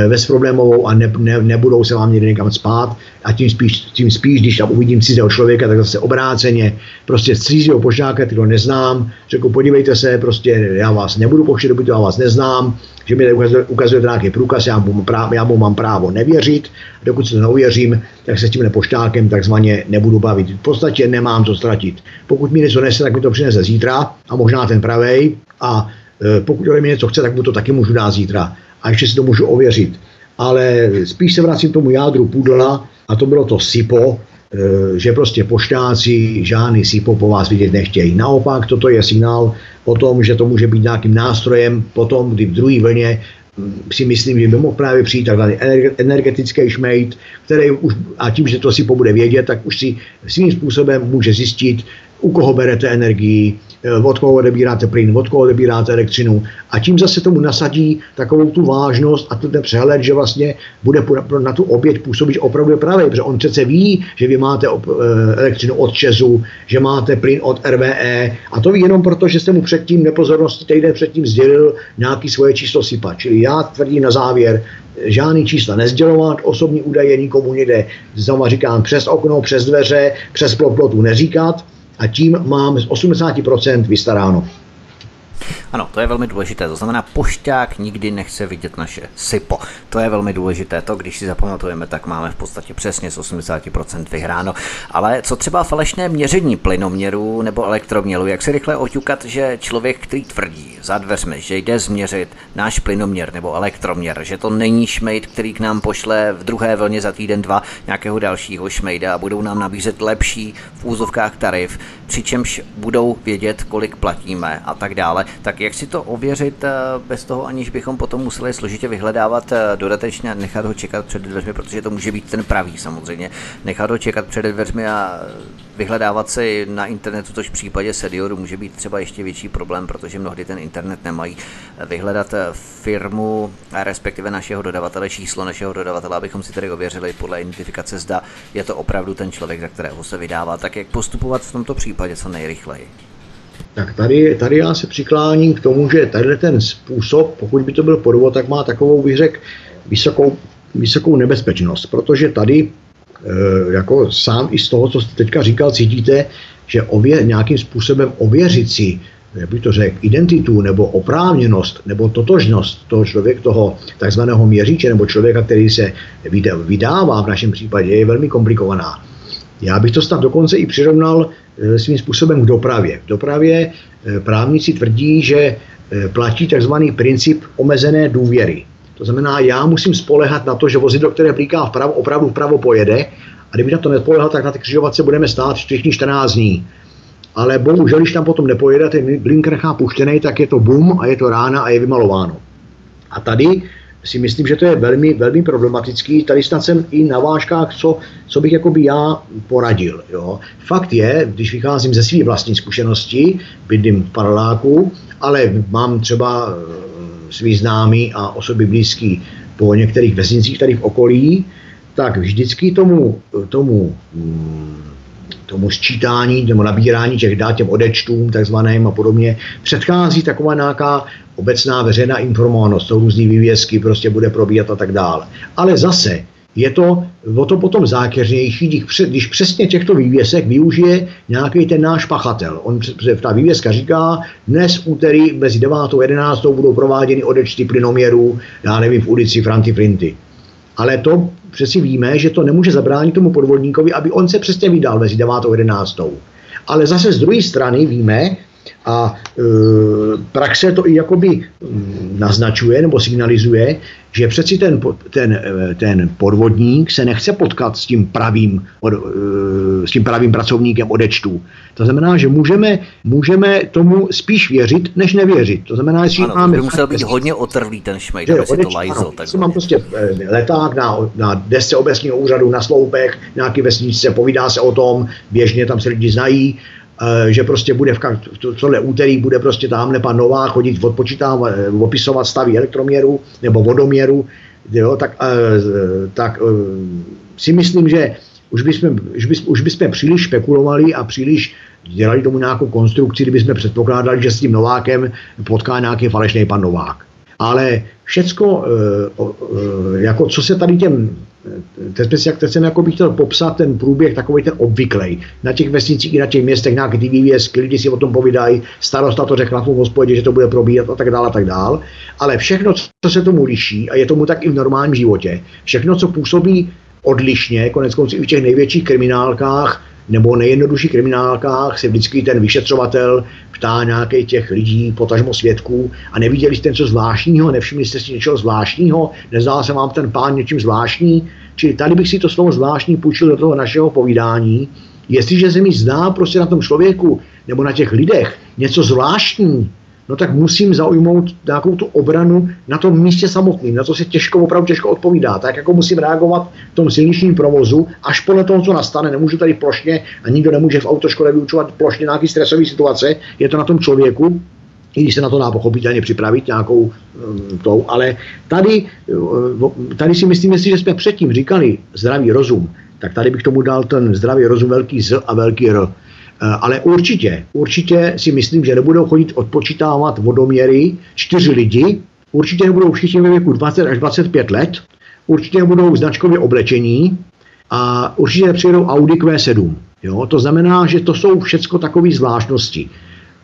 bezproblémovou a ne, ne, nebudou se vám někde někam spát. A tím spíš, tím spíš, když tam uvidím cizího člověka, tak zase obráceně, prostě z cizího pošťáka, kterého neznám, řeknu, podívejte se, prostě já vás nebudu pouštět, dokud já vás neznám, že mi ukazuje, ukazuje nějaký průkaz, já mu, právo, já mu mám právo nevěřit, dokud se to neuvěřím, tak se s tím pošťákem takzvaně nebudu bavit. V podstatě nemám co ztratit. Pokud mi něco nese, tak mi to přinese zítra a možná ten pravej. A e, pokud ode mě něco chce, tak mu to taky můžu dát zítra a ještě si to můžu ověřit. Ale spíš se vracím k tomu jádru půdla a to bylo to SIPO, e, že prostě pošťáci žádný SIPO po vás vidět nechtějí. Naopak toto je signál o tom, že to může být nějakým nástrojem potom, kdy v druhé vlně mm, si myslím, že by mohl právě přijít takzvaný energetický šmejt, který už, a tím, že to si bude vědět, tak už si svým způsobem může zjistit, u koho berete energii, Eh, od koho odebíráte plyn, od koho odebíráte elektřinu. A tím zase tomu nasadí takovou tu vážnost a ten přehled, že vlastně bude na tu oběť působit opravdu pravý, protože on přece ví, že vy máte eh, elektřinu od Česu, že máte plyn od RVE a to ví jenom proto, že jste mu předtím nepozornosti týden předtím sdělil nějaký svoje číslo SIPA. Čili já tvrdím na závěr, žádný čísla nezdělovat, osobní údaje nikomu nejde, znovu říkám, přes okno, přes dveře, přes plot plotu neříkat, a tím mám z 80% vystaráno. Ano, to je velmi důležité. To znamená, pošťák nikdy nechce vidět naše SIPO. To je velmi důležité. To, když si zapamatujeme, tak máme v podstatě přesně z 80% vyhráno. Ale co třeba falešné měření plynoměru nebo elektroměru? Jak se rychle oťukat, že člověk, který tvrdí za dveřmi, že jde změřit náš plynoměr nebo elektroměr, že to není šmejd, který k nám pošle v druhé vlně za týden dva nějakého dalšího šmejda a budou nám nabízet lepší v úzovkách tarif, přičemž budou vědět, kolik platíme a tak dále, tak jak si to ověřit eh, bez toho, aniž bychom potom museli složitě vyhledávat eh, dodatečně a nechat ho čekat před dveřmi, protože to může být ten pravý samozřejmě. Nechat ho čekat před dveřmi a vyhledávat si na internetu, což v případě Sedioru může být třeba ještě větší problém, protože mnohdy ten internet nemají. Vyhledat eh, firmu, respektive našeho dodavatele, číslo našeho dodavatele, abychom si tedy ověřili podle identifikace, zda je to opravdu ten člověk, za kterého se vydává. Tak jak postupovat v tomto případě co nejrychleji? Tak tady, tady já se přikláním k tomu, že tady ten způsob, pokud by to byl podvod, tak má takovou, bych řekl, vysokou, vysokou nebezpečnost, protože tady e, jako sám i z toho, co jste teďka říkal, cítíte, že ově, nějakým způsobem ověřit si, jak bych to řekl, identitu nebo oprávněnost nebo totožnost toho člověka, toho takzvaného měříče nebo člověka, který se vydává v našem případě, je velmi komplikovaná. Já bych to snad dokonce i přirovnal svým způsobem k dopravě. V dopravě eh, právníci tvrdí, že eh, platí tzv. princip omezené důvěry. To znamená, já musím spolehat na to, že vozidlo, které blíká vpravo, opravdu vpravo pojede, a kdyby na to nepolehal, tak na ty křižovatce budeme stát všichni 14 dní. Ale bohužel, když tam potom nepojede, ten blinker nechá puštěný, tak je to bum a je to rána a je vymalováno. A tady si myslím, že to je velmi, velmi problematický. Tady snad jsem i na vážkách, co, co bych jakoby já poradil. Jo. Fakt je, když vycházím ze své vlastní zkušenosti, bydlím v paneláku, ale mám třeba eh, svý známý a osoby blízký po některých vesnicích tady v okolí, tak vždycky tomu, tomu mm, tomu sčítání nebo nabírání těch dát, těm odečtům takzvaným a podobně, předchází taková nějaká obecná veřejná informovanost, jsou různý vývězky, prostě bude probíhat a tak dále. Ale zase je to o to potom zákeřnější, když přesně těchto vývěsek využije nějaký ten náš pachatel. On ta vývězka říká, dnes úterý mezi 9 a 11 budou prováděny odečty plynoměrů, já nevím, v ulici Franty Frinty. Ale to přeci víme, že to nemůže zabránit tomu podvodníkovi, aby on se přesně vydal mezi 9 a 11. Ale zase z druhé strany víme, a e, praxe to i jakoby mm, naznačuje nebo signalizuje, že přeci ten, ten, e, ten podvodník se nechce potkat s tím pravým, od, e, s tím pravým pracovníkem odečtu. To znamená, že můžeme, můžeme tomu spíš věřit, než nevěřit. To znamená, že ano, máme... To by musel být hodně otrvlý ten šmejd, aby si to lajzl. Tak mám prostě e, leták na, na desce obecního úřadu, na sloupech, nějaký vesnice, povídá se o tom, běžně tam se lidi znají, že prostě bude v tohle úterý bude prostě tamhle pan Nová chodit odpočítávat, eh, opisovat stavy elektroměru nebo vodoměru, jo, tak, eh, tak si myslím, že už bychom, už, bychom, už bychom příliš špekulovali a příliš dělali tomu nějakou konstrukci, kdyby jsme předpokládali, že s tím Novákem potká nějaký falešný pan Novák. Ale všecko, jako co se tady těm teď, jak teď jsem jako bych chtěl popsat ten průběh takový ten obvyklý. Na těch vesnicích i na těch městech nějaký ty vývězky, lidi si o tom povídají, starosta to řekla v hospodě, že to bude probíhat a tak dále a tak dále. Ale všechno, co se tomu liší, a je tomu tak i v normálním životě, všechno, co působí odlišně, konec konců i v těch největších kriminálkách, nebo nejjednodušších kriminálkách se vždycky ten vyšetřovatel ptá nějakých těch lidí, potažmo svědků a neviděli jste něco zvláštního, nevšimli jste si něčeho zvláštního, nezdál se vám ten pán něčím zvláštní, čili tady bych si to slovo zvláštní půjčil do toho našeho povídání, jestliže se mi zdá prostě na tom člověku nebo na těch lidech něco zvláštní, no tak musím zaujmout nějakou tu obranu na tom místě samotným, na to se těžko, opravdu těžko odpovídá. Tak jako musím reagovat v tom silničním provozu, až podle toho, co nastane. Nemůžu tady plošně a nikdo nemůže v autoškole vyučovat plošně nějaký stresové situace, je to na tom člověku, i když se na to dá pochopitelně připravit nějakou um, tou, ale tady, uh, tady si myslím, že jsme předtím říkali zdravý rozum, tak tady bych tomu dal ten zdravý rozum velký Z a velký R. Uh, ale určitě, určitě si myslím, že nebudou chodit odpočítávat vodoměry čtyři lidi, určitě nebudou všichni ve věku 20 až 25 let, určitě nebudou značkově oblečení a určitě nepřijedou Audi Q7. Jo? To znamená, že to jsou všechno takové zvláštnosti.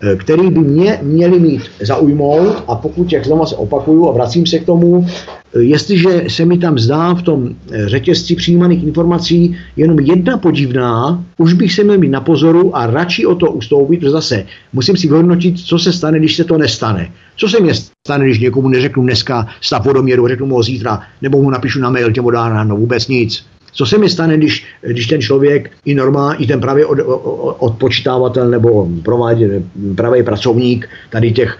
Eh, který by mě měli mít zaujmout a pokud, jak znovu se opakuju a vracím se k tomu, eh, jestliže se mi tam zdá v tom eh, řetězci přijímaných informací jenom jedna podivná, už bych se měl mít na pozoru a radši o to ustoupit, protože zase musím si vyhodnotit, co se stane, když se to nestane. Co se mě stane, když někomu neřeknu dneska stav vodoměru, řeknu mu ho zítra, nebo mu napíšu na mail, těmu dá ráno, vůbec nic. Co se mi stane, když, když ten člověk i normální, i ten od, od, odpočítávatel nebo provádě, pravý pracovník tady těch,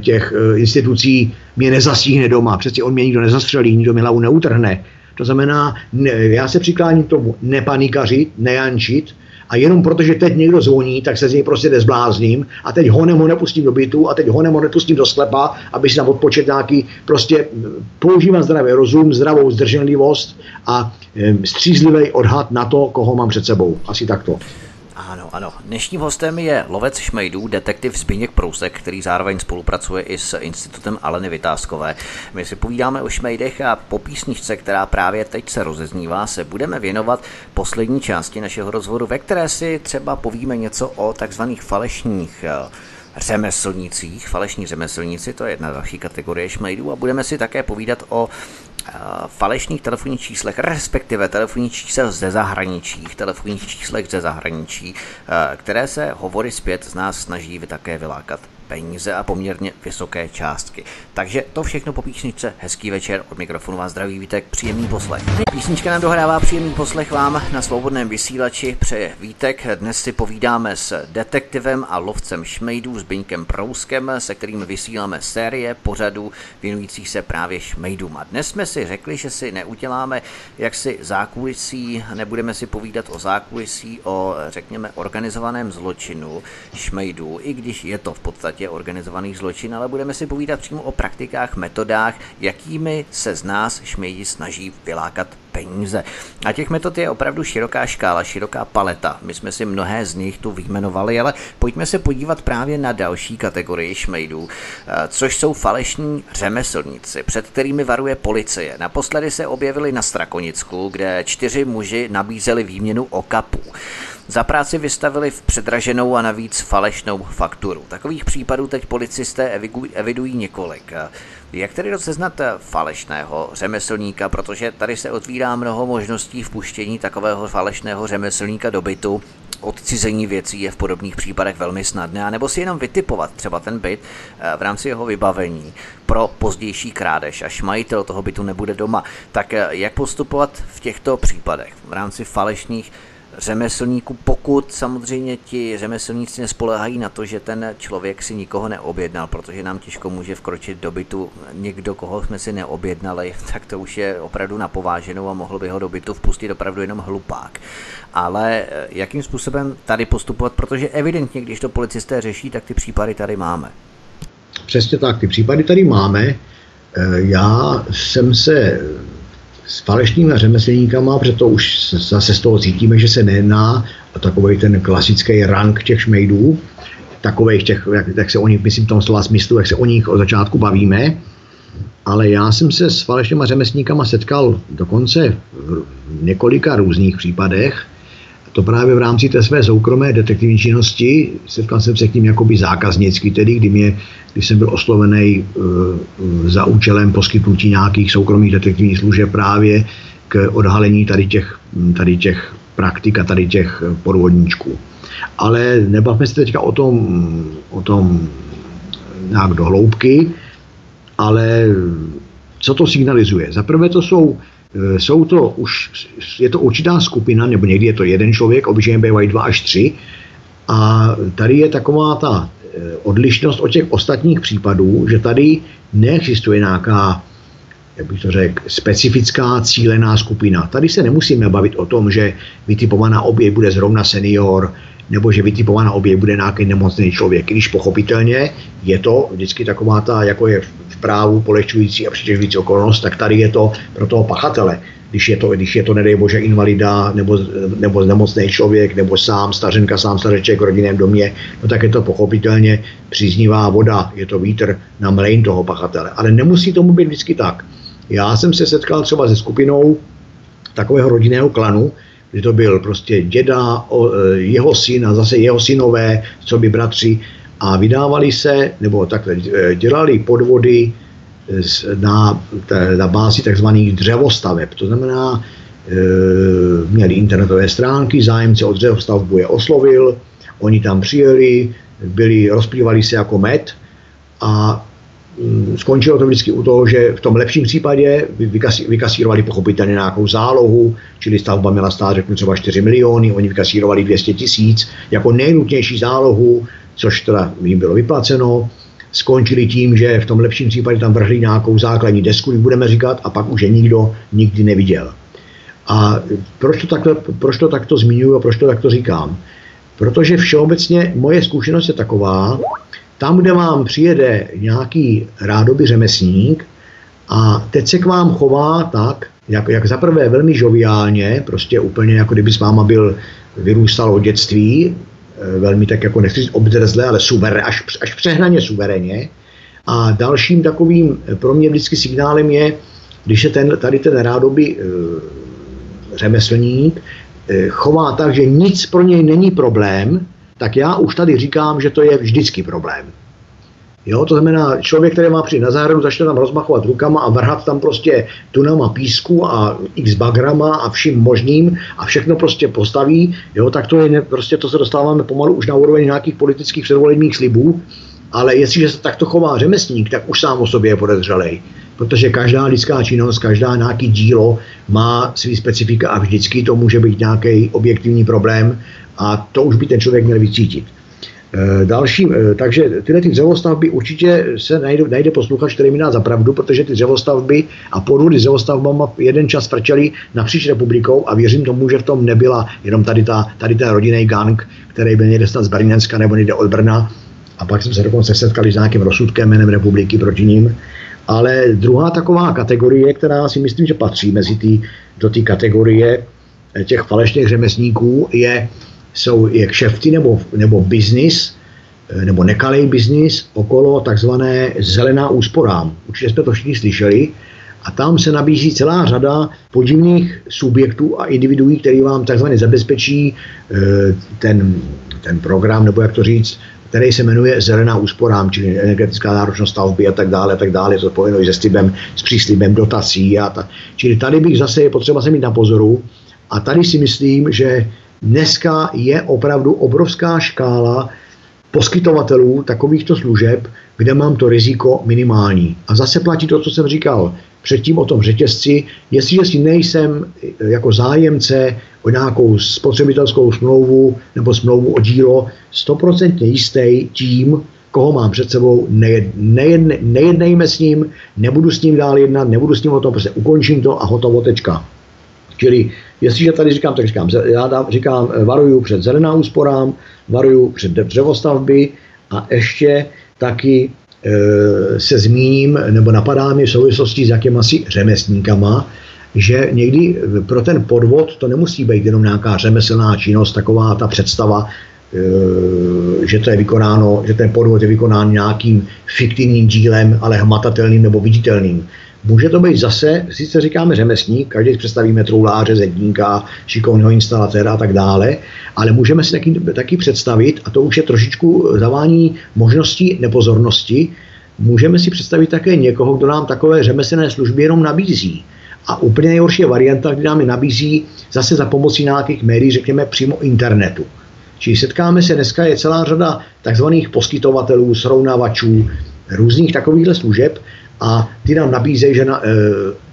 těch eh, institucí mě nezastíhne doma. Přeci on mě nikdo nezastřelí, nikdo mi hlavu neutrhne. To znamená, ne, já se přikláním k tomu nepanikařit, nejančit, a jenom protože teď někdo zvoní, tak se z něj prostě nezblázním a teď ho nepustím do bytu a teď ho nepustím do sklepa, aby si tam odpočet nějaký, prostě používám zdravý rozum, zdravou zdrženlivost a střízlivý odhad na to, koho mám před sebou. Asi takto. Ano, ano. Dnešním hostem je lovec šmejdů, detektiv Zbigněk Prousek, který zároveň spolupracuje i s institutem Aleny Vytázkové. My si povídáme o šmejdech a po písničce, která právě teď se rozeznívá, se budeme věnovat poslední části našeho rozhovoru, ve které si třeba povíme něco o takzvaných falešních eh, řemeslnících. Falešní řemeslníci, to je jedna další kategorie šmejdů a budeme si také povídat o falešných telefonních číslech, respektive telefonních čísel ze zahraničí, telefonních číslech ze zahraničí, eh, které se hovory zpět z nás snaží také vylákat peníze a poměrně vysoké částky. Takže to všechno po písničce. Hezký večer, od mikrofonu vás zdraví Vítek, příjemný poslech. Písnička nám dohrává příjemný poslech vám na svobodném vysílači, přeje Vítek. Dnes si povídáme s detektivem a lovcem šmejdů Zbyňkem Prouskem, se kterým vysíláme série pořadů věnujících se právě šmejdům. A dnes jsme si řekli, že si neuděláme jaksi zákulisí, nebudeme si povídat o zákulisí, o řekněme organizovaném zločinu šmejdů, i když je to v podstatě podstatě organizovaný zločin, ale budeme si povídat přímo o praktikách, metodách, jakými se z nás šmejdi snaží vylákat peníze. A těch metod je opravdu široká škála, široká paleta. My jsme si mnohé z nich tu vyjmenovali, ale pojďme se podívat právě na další kategorii šmejdů, eh, což jsou falešní řemeslníci, před kterými varuje policie. Naposledy se objevili na Strakonicku, kde čtyři muži nabízeli výměnu okapů. Za práci vystavili v předraženou a navíc falešnou fakturu. Takových případů teď policisté evidují několik. Jak tedy rozeznat falešného řemeslníka, protože tady se otvírá mnoho možností vpuštění takového falešného řemeslníka do bytu, odcizení věcí je v podobných případech velmi snadné, nebo si jenom vytipovat třeba ten byt eh, v rámci jeho vybavení pro pozdější krádež, až majitel toho bytu nebude doma. Tak eh, jak postupovat v těchto případech v rámci falešných řemeslníků, pokud samozřejmě ti řemeslníci nespolehají na to, že ten člověk si nikoho neobjednal, protože nám těžko může vkročit do bytu někdo, koho jsme si neobjednali, tak to už je opravdu napováženou a mohl by ho do bytu vpustit opravdu jenom hlupák. Ale eh, jakým způsobem tady postupovat, protože evidentně, když to policisté řeší, tak ty případy tady máme. Přesně tak, ty případy tady máme. Eh, já jsem se s falešnými řemeslníkama, protože to už zase z toho cítíme, že se nejedná o takový ten klasický rank těch šmejdů, takových těch, jak, jak se o nich, myslím v tom slova smyslu, jak se o nich od začátku bavíme, ale já jsem se s falešnými řemeslníkama setkal dokonce v několika různých případech, to právě v rámci té své soukromé detektivní činnosti, setkal jsem se k ním jakoby zákaznicky, tedy kdy, mě, kdy jsem byl oslovený uh, za účelem poskytnutí nějakých soukromých detektivních služeb právě k odhalení tady těch, tady těch praktik a tady těch podvodníčků. Ale nebavme se teďka o tom, o tom nějak do hloubky, ale co to signalizuje? Za prvé to jsou jsou to už, je to určitá skupina, nebo někdy je to jeden člověk, obyčejně bývají dva až tři. A tady je taková ta odlišnost od těch ostatních případů, že tady neexistuje nějaká jak bych to řekl, specifická cílená skupina. Tady se nemusíme bavit o tom, že vytipovaná oběť bude zrovna senior, nebo že vytipovaná oběť bude nějaký nemocný člověk. Když pochopitelně je to vždycky taková ta, jako je právu polehčující a přitěžující okolnost, tak tady je to pro toho pachatele. Když je to, když je to nedej bože, invalida, nebo, nebo nemocný člověk, nebo sám stařenka, sám stařeček v rodinném domě, no tak je to pochopitelně příznivá voda, je to vítr na mlejn toho pachatele. Ale nemusí tomu být vždycky tak. Já jsem se setkal třeba se skupinou takového rodinného klanu, kdy to byl prostě děda, jeho syn a zase jeho synové, co by bratři, a vydávali se, nebo takhle, e, dělali podvody na, na bázi takzvaných dřevostaveb. To znamená, e, měli internetové stránky, zájemce o dřevostavbu je oslovil, oni tam přijeli, byli, rozplývali se jako med a Mm, skončilo to vždycky u toho, že v tom lepším případě vykasírovali pochopitelně nějakou zálohu, čili stavba měla stát, řeknu třeba 4 miliony, oni vykasírovali 200 tisíc jako nejnutnější zálohu, což teda jim bylo vyplaceno. Skončili tím, že v tom lepším případě tam vrhli nějakou základní desku, budeme říkat, a pak už je nikdo nikdy neviděl. A proč to, takto, proč to takto zmiňuji a proč to takto říkám? Protože všeobecně moje zkušenost je taková, tam, kde vám přijede nějaký rádoby řemesník a teď se k vám chová tak, jak, jak zaprvé velmi žoviálně, prostě úplně jako kdyby s váma byl vyrůstal od dětství, velmi tak jako nechci říct obdrzle, ale suver, až, až přehnaně suverénně. A dalším takovým eh, pro mě vždycky signálem je, když se ten, tady ten rádoby e, řemeslník e, chová tak, že nic pro něj není problém, tak já už tady říkám, že to je vždycky problém. Jo, to znamená, člověk, který má přijít na zahradu, začne tam rozmachovat rukama a vrhat tam prostě tunama písku a x bagrama a vším možným a všechno prostě postaví, jo, tak to je, prostě to se dostáváme pomalu už na úroveň nějakých politických předvolebních slibů, ale jestliže se takto chová řemesník, tak už sám o sobě je podezřelej. Protože každá lidská činnost, každá nějaký dílo má svý specifika a vždycky to může být nějaký objektivní problém a to už by ten člověk měl vycítit. E, další, e, takže tyhle ty dřevostavby určitě se najde, najde posluchač, který mi dá za pravdu, protože ty dřevostavby a podvody dřevostavbama jeden čas frčeli napříč republikou a věřím tomu, že v tom nebyla jenom tady, ta, tady ten rodinný gang, který byl někde snad z Brněnska nebo někde od Brna a pak jsme se dokonce setkali s nějakým rozsudkem jménem republiky proti ním. Ale druhá taková kategorie, která si myslím, že patří mezi tý, do té kategorie těch falešných řemesníků, je jsou je kšefty nebo, nebo biznis, eh, nebo nekalej biznis okolo takzvané zelená úsporám. Určitě jsme to všichni slyšeli. A tam se nabízí celá řada podivných subjektů a individuí, který vám takzvaně zabezpečí eh, ten, ten program, nebo jak to říct, který se jmenuje Zelená úsporám, čili energetická náročnost stavby a tak dále, a tak dále, to spojeno i se slibem, s příslibem dotací a tak. Čili tady bych zase je potřeba se mít na pozoru a tady si myslím, že Dneska je opravdu obrovská škála poskytovatelů takovýchto služeb, kde mám to riziko minimální. A zase platí to, co jsem říkal předtím o tom řetězci. Jestliže si nejsem jako zájemce o nějakou spotřebitelskou smlouvu nebo smlouvu o dílo stoprocentně jistý tím, koho mám před sebou, nejed, nejedne, nejednejme s ním, nebudu s ním dál jednat, nebudu s ním o tom, prostě ukončím to a hotovo, tečka. Čili jestliže tady říkám, tak říkám, já dám, říkám, eh, varuju před zelená úsporám, varuju před dřevostavby a ještě taky e, se zmíním, nebo napadá mi v souvislosti s jakýma si řemesníkama, že někdy pro ten podvod to nemusí být jenom nějaká řemeslná činnost, taková ta představa, že to je vykonáno, že ten podvod je vykonán nějakým fiktivním dílem, ale hmatatelným nebo viditelným. Může to být zase, sice říkáme řemesník, každý představíme trouláře, zedníka, šikovného instalatéra a tak dále, ale můžeme si taky, taky představit, a to už je trošičku zavání možností nepozornosti, můžeme si představit také někoho, kdo nám takové řemeslné služby jenom nabízí. A úplně nejhorší varianta, kdy nám je nabízí zase za pomocí nějakých médií, řekněme přímo internetu. Čili setkáme se, dneska je celá řada takzvaných poskytovatelů, srovnávačů, různých takovýchhle služeb, a ty nám nabízejí, že na, e,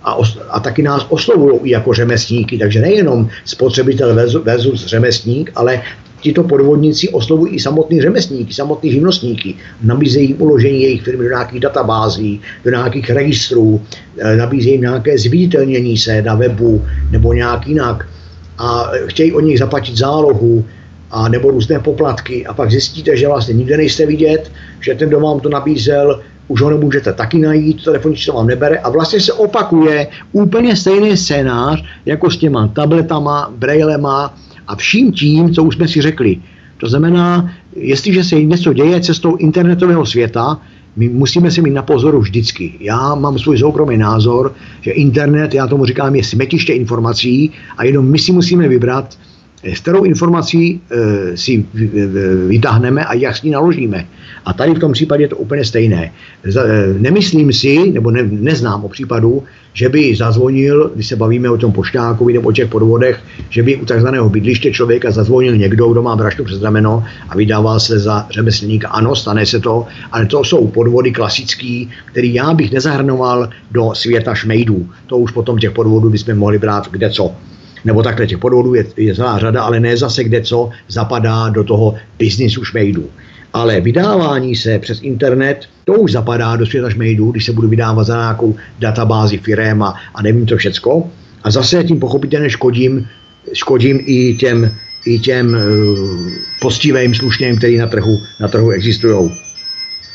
a, os, a taky nás oslovují jako řemesníky, takže nejenom spotřebitel versus, řemesník, ale tito podvodníci oslovují i samotný řemeslníky, samotný živnostníky, nabízejí jim uložení jejich firmy do nějakých databází, do nějakých registrů, eh, nabízejí jim nějaké zviditelnění se na webu nebo nějak jinak. A chtějí od nich zaplatit zálohu, a nebo různé poplatky. A pak zjistíte, že vlastně nikde nejste vidět, že ten, kdo vám to nabízel, už ho nemůžete taky najít, telefonní číslo vám nebere a vlastně se opakuje úplně stejný scénář jako s těma tabletama, brailema a vším tím, co už jsme si řekli. To znamená, jestliže se něco děje cestou internetového světa, my musíme si mít na pozoru vždycky. Já mám svůj soukromý názor, že internet, já tomu říkám, je smetiště informací a jenom my si musíme vybrat, s kterou informací e, si vytáhneme a jak s ní naložíme. A tady v tom případě je to úplně stejné. Z, e, nemyslím si, nebo ne, neznám o případu, že by zazvonil, když se bavíme o tom pošťákovi nebo o těch podvodech, že by u takzvaného bydliště člověka zazvonil někdo, kdo má braštu přes rameno a vydával se za řemeslníka. Ano, stane se to, ale to jsou podvody klasický, který já bych nezahrnoval do světa šmejdů. To už potom těch podvodů bychom mohli brát kde co nebo takhle těch podvodů je, je celá řada, ale ne zase kde co zapadá do toho biznisu šmejdů. Ale vydávání se přes internet, to už zapadá do světa šmejdů, když se budu vydávat za nějakou databázi firem a, a nevím to všecko. A zase tím pochopitelně škodím, škodím i těm, i těm uh, postivým slušným, který na trhu, na trhu existují.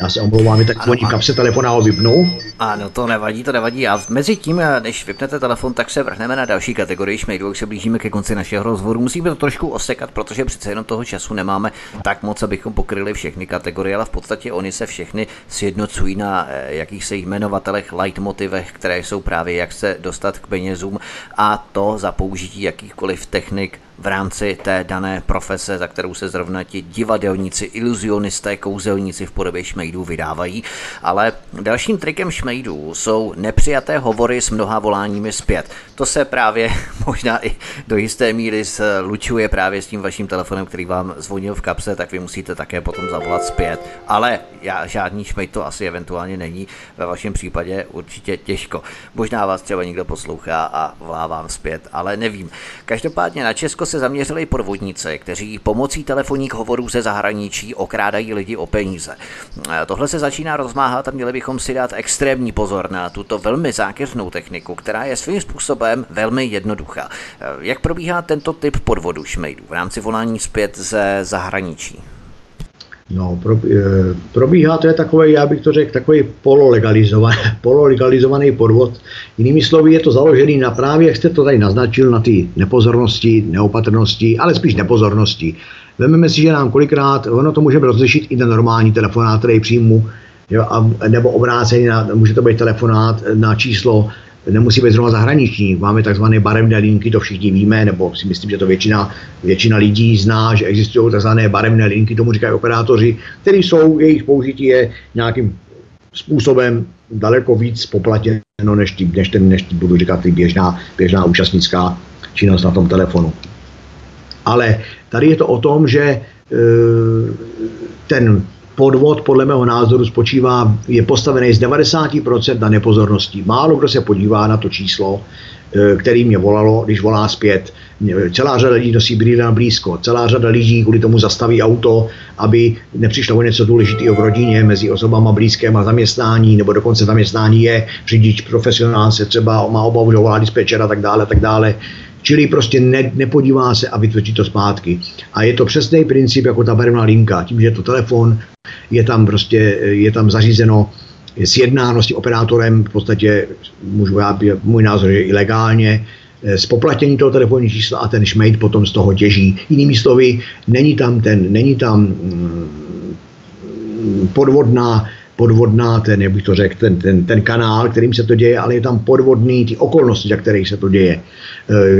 Já se omlouvám, tak zvoní kapse telefona ho vypnu. Ano, to nevadí, to nevadí. A mezi tím, než vypnete telefon, tak se vrhneme na další kategorii šmejdů, už se blížíme ke konci našeho rozhovoru. Musíme to trošku osekat, protože přece jenom toho času nemáme tak moc, abychom pokryli všechny kategorie, ale v podstatě oni se všechny sjednocují na eh, jakýchsi jmenovatelech, leitmotivech, které jsou právě jak se dostat k penězům a to za použití jakýchkoliv technik, v rámci té dané profese, za kterou se zrovna ti divadelníci, iluzionisté, kouzelníci v podobě šmejdů vydávají. Ale dalším trikem šmejdů jsou nepřijaté hovory s mnoha voláními zpět. To se právě možná i do jisté míry slučuje právě s tím vaším telefonem, který vám zvonil v kapse, tak vy musíte také potom zavolat zpět. Ale já, žádný šmejd to asi eventuálně není, ve vašem případě určitě těžko. Možná vás třeba někdo poslouchá a volá vám zpět, ale nevím. Každopádně na Česko se zaměřili podvodníci, kteří pomocí telefonních hovorů ze zahraničí okrádají lidi o peníze. Tohle se začíná rozmáhat a měli bychom si dát extrémní pozor na tuto velmi zákeřnou techniku, která je svým způsobem velmi jednoduchá. Jak probíhá tento typ podvodu šmejdů v rámci volání zpět ze zahraničí? No, pro, e, probíhá, to je takový, já bych to řekl, takový pololegalizovaný, pololegalizovaný podvod. Jinými slovy je to založený na právě, jak jste to tady naznačil, na ty nepozornosti, neopatrnosti, ale spíš nepozornosti. Vezmeme si, že nám kolikrát, ono to můžeme rozlišit i na normální telefonát, který přijmu, jo, a, nebo obrácený, na, může to být telefonát na číslo nemusí být zrovna zahraniční. Máme takzvané barevné linky, to všichni víme, nebo si myslím, že to většina, většina lidí zná, že existují takzvané barevné linky, tomu říkají operátoři, které jsou, jejich použití je nějakým způsobem daleko víc poplatěno, než, tí, než, ten, než tí, budu říkat, ty běžná, běžná účastnická činnost na tom telefonu. Ale tady je to o tom, že e, ten podvod podle mého názoru spočívá, je postavený z 90% na nepozornosti. Málo kdo se podívá na to číslo, eh, který mě volalo, když volá zpět. Celá řada lidí nosí brýle blízko, celá řada lidí kvůli tomu zastaví auto, aby nepřišlo o něco důležitého v rodině mezi osobama blízkém a zaměstnání, nebo dokonce zaměstnání je řidič profesionál se třeba má obavu, že volá dispečer a tak dále, tak dále. Čili prostě ne, nepodívá se a vytvoří to zpátky. A je to přesný princip jako ta barevná linka. Tím, že je to telefon, je tam prostě, je tam zařízeno sjednáno s tím operátorem, v podstatě můžu já, můj názor je ilegálně, spoplatnění toho telefonního čísla a ten šmejd potom z toho těží. Jinými slovy, není tam, ten, není tam mm, podvodná podvodná, ten, jak bych to řekl, ten, ten, ten kanál, kterým se to děje, ale je tam podvodný ty okolnosti, za kterých se to děje. E,